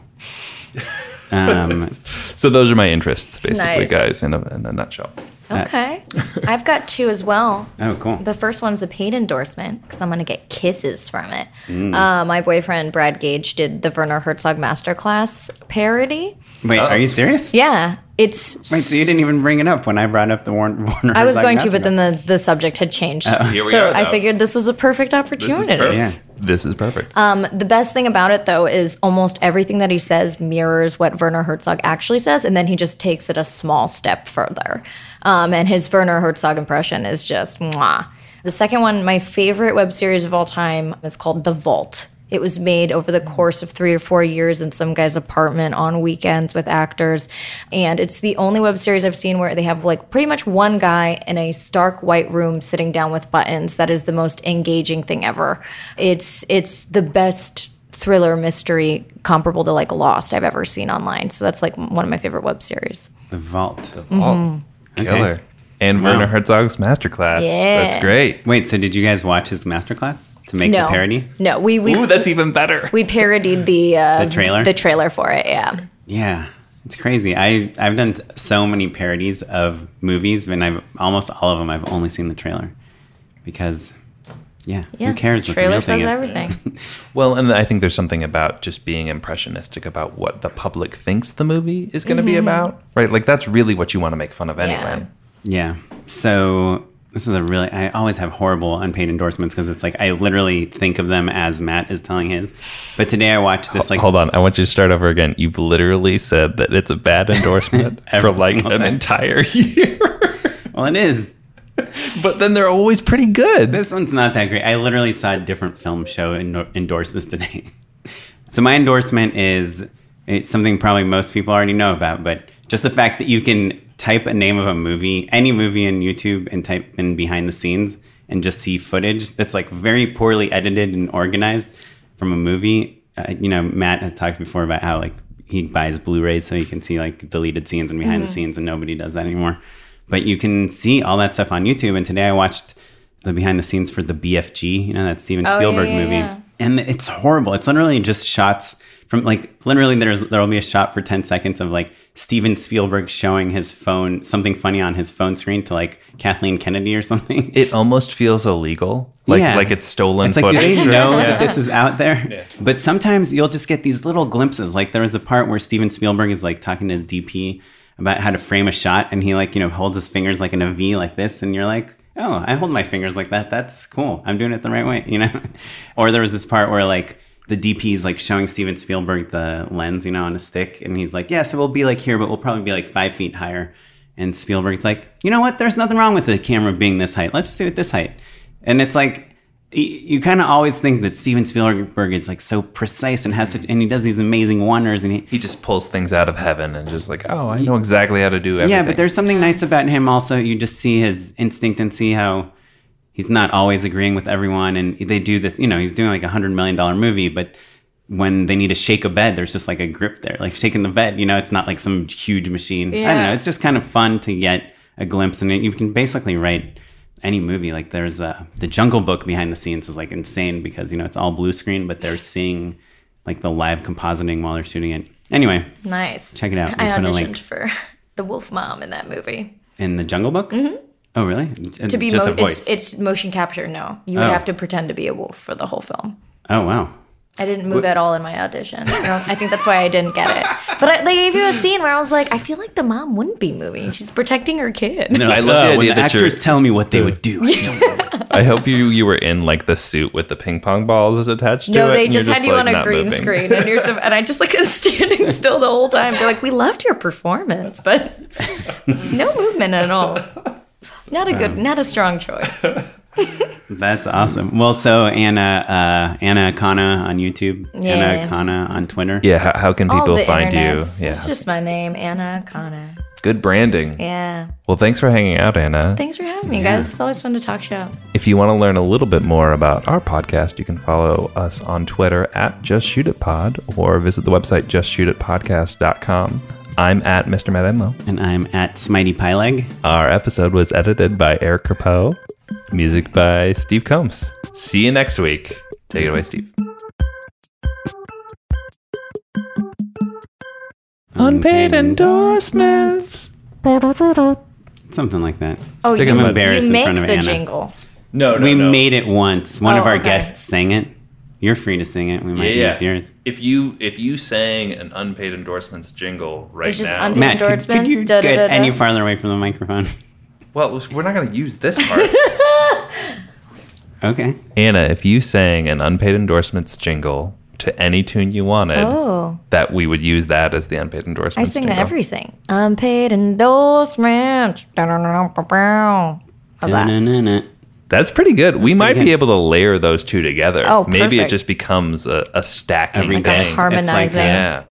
Um, So those are my interests, basically, Nice. guys, in a, in a nutshell. Okay. I've got two as well. Oh, cool. The first one's a paid endorsement because I'm going to get kisses from it. Mm. Uh, my boyfriend, Brad Gage, did the Werner Herzog Masterclass parody. Wait, are you serious? Yeah. It's. Wait, so you didn't even bring it up when I brought up the Werner. Werner I was Herzog going to, but then the, the subject had changed. Here we so are, I figured this was a perfect opportunity. perfect. Yeah. This is perfect. Um, the best thing about it, though, is almost everything that he says mirrors what Werner Herzog actually says, and then he just takes it a small step further. Um, and his Werner Herzog impression is just mwah. The second one, my favorite web series of all time, is called The Vault. It was made over the course of three or four years in some guy's apartment on weekends with actors. And it's the only web series I've seen where they have like pretty much one guy in a stark white room sitting down with buttons. That is the most engaging thing ever. It's it's the best thriller mystery comparable to like Lost I've ever seen online. So that's like one of my favorite web series. The vault. Oh, killer. And Wow. Werner Herzog's masterclass. Yeah. That's great. Wait, so did you guys watch his masterclass to make No the parody? No, we we Ooh, that's even better. we parodied the uh, The trailer? The trailer for it, yeah. Yeah, it's crazy. I I've done so many parodies of movies, and I've almost all of them. I've only seen the trailer because, yeah, Yeah. who cares? what the Trailer real says is? everything. Well, and I think there's something about just being impressionistic about what the public thinks the movie is going to be mm-hmm. about, right? Like that's really what you want to make fun of anyway. Yeah. So this is a really. I always have horrible unpaid endorsements because it's like I literally think of them as Matt is telling his. But today I watched this like Hold on, I want you to start over again. You've literally said that it's a bad endorsement for like an time. entire year. Well, it is. but then they're always pretty good. This one's not that great. I literally saw a different film show endo- endorse this today. so my endorsement is it's something probably most people already know about, but just the fact that you can type a name of a movie, any movie in YouTube, and type in behind the scenes and just see footage that's like very poorly edited and organized from a movie. Uh, you know, Matt has talked before about how like he buys Blu-rays so he can see like deleted scenes and behind the scenes, and nobody does that anymore. But you can see all that stuff on YouTube. And today I watched the behind the scenes for the BFG, you know, that Steven Oh, yeah, Spielberg yeah, movie. yeah. And it's horrible. It's literally just shots from like literally there's there'll be a shot for 10 seconds of like Steven Spielberg showing his phone something funny on his phone screen to like Kathleen Kennedy or something. It almost feels illegal, like Yeah. like it's stolen It's like, do they know that this is out there? But sometimes you'll just get these little glimpses. Like there was a part where Steven Spielberg is like talking to his DP about how to frame a shot, and he like you know holds his fingers like in a V like this, and you're like, oh, I hold my fingers like that. That's cool. I'm doing it the right way, you know. or there was this part where like the DP is like showing Steven Spielberg the lens, you know, on a stick, and he's like, yeah, so we'll be like here, but we'll probably be like five feet higher. And Spielberg's like, you know what? There's nothing wrong with the camera being this height. Let's just do it this height. And it's like, you kind of always think that Steven Spielberg is like so precise and has such, mm-hmm. and he does these amazing wonders. And he, He just pulls things out of heaven and just like, oh, I know exactly how to do everything. yeah, but there's something nice about him also. You just see his instinct and see how he's not always agreeing with everyone. And they do this, you know, he's doing like a hundred million dollar movie, but when they need to shake a bed, there's just like a grip there, like shaking the bed. You know, it's not like some huge machine. Yeah. I don't know. It's just kind of fun to get a glimpse, and you can basically write any movie. Like there's a, the Jungle Book behind the scenes is like insane because you know it's all blue screen, but they're seeing like the live compositing while they're shooting it. Anyway, Nice. check it out. I put a auditioned for the Wolf Mom in that movie. in the Jungle Book. Mm-hmm. Oh, really? To be just mo- a voice. it's it's motion capture. No, you would Oh. have to pretend to be a wolf for the whole film. oh, wow. I didn't move at all in my audition. I, think that's why I didn't get it. But I, they gave you a scene where I was like, I feel like the mom wouldn't be moving. She's protecting her kid. They're I like, love the "Oh, idea when the that actors tell me what they would do. I don't I hope you you were in like the suit with the ping pong balls attached to it. No, they and you're just had you like, on a green moving. screen, and you're so, and I just like standing still the whole time. They're like, "We loved your performance, but no movement at all. Not a good, um, not a strong choice." That's awesome. Well, so Anna, uh, Anna Akana on YouTube, Yeah. Anna Akana on Twitter. Yeah, how, how can people the find you? Yeah, It's just my name, Anna Akana. good branding. Yeah. Well, thanks for hanging out, Anna. Thanks for having me, guys. It's always fun to talk show. If you want to learn a little bit more about our podcast, you can follow us on Twitter at Just Shoot It Pod or visit the website justshootitpodcast.com. I'm at Mr. Matt Enlow. And I'm at Smitey Pyleg. Our episode was edited by Eric Carpo, music by Steve Combs. See you next week. Take it away, Steve. Mm, unpaid endorsements. Something like that. Oh, Stick you, in my- embarrassed you in make front of the Anna. jingle. No, we made it once. One of Oh, our okay. guests sang it. You're free to sing it. We might yeah, use yours. If you if you sang an unpaid endorsements jingle right It's just now, unpaid- Matt, could, could Endorsements, you da, da, get da, da. any farther away from the microphone? well, we're not going to use this part. Okay. Anna, if you sang an unpaid endorsements jingle to any tune you wanted, Oh. that we would use that as the unpaid endorsements. I endorsements. sing to jingle. everything. Unpaid endorsements. How's that? That's pretty good. we might pretty be able to layer those two together. Oh, perfect. Maybe it just becomes a, a stacking Every thing. day. It's like harmonizing. Yeah.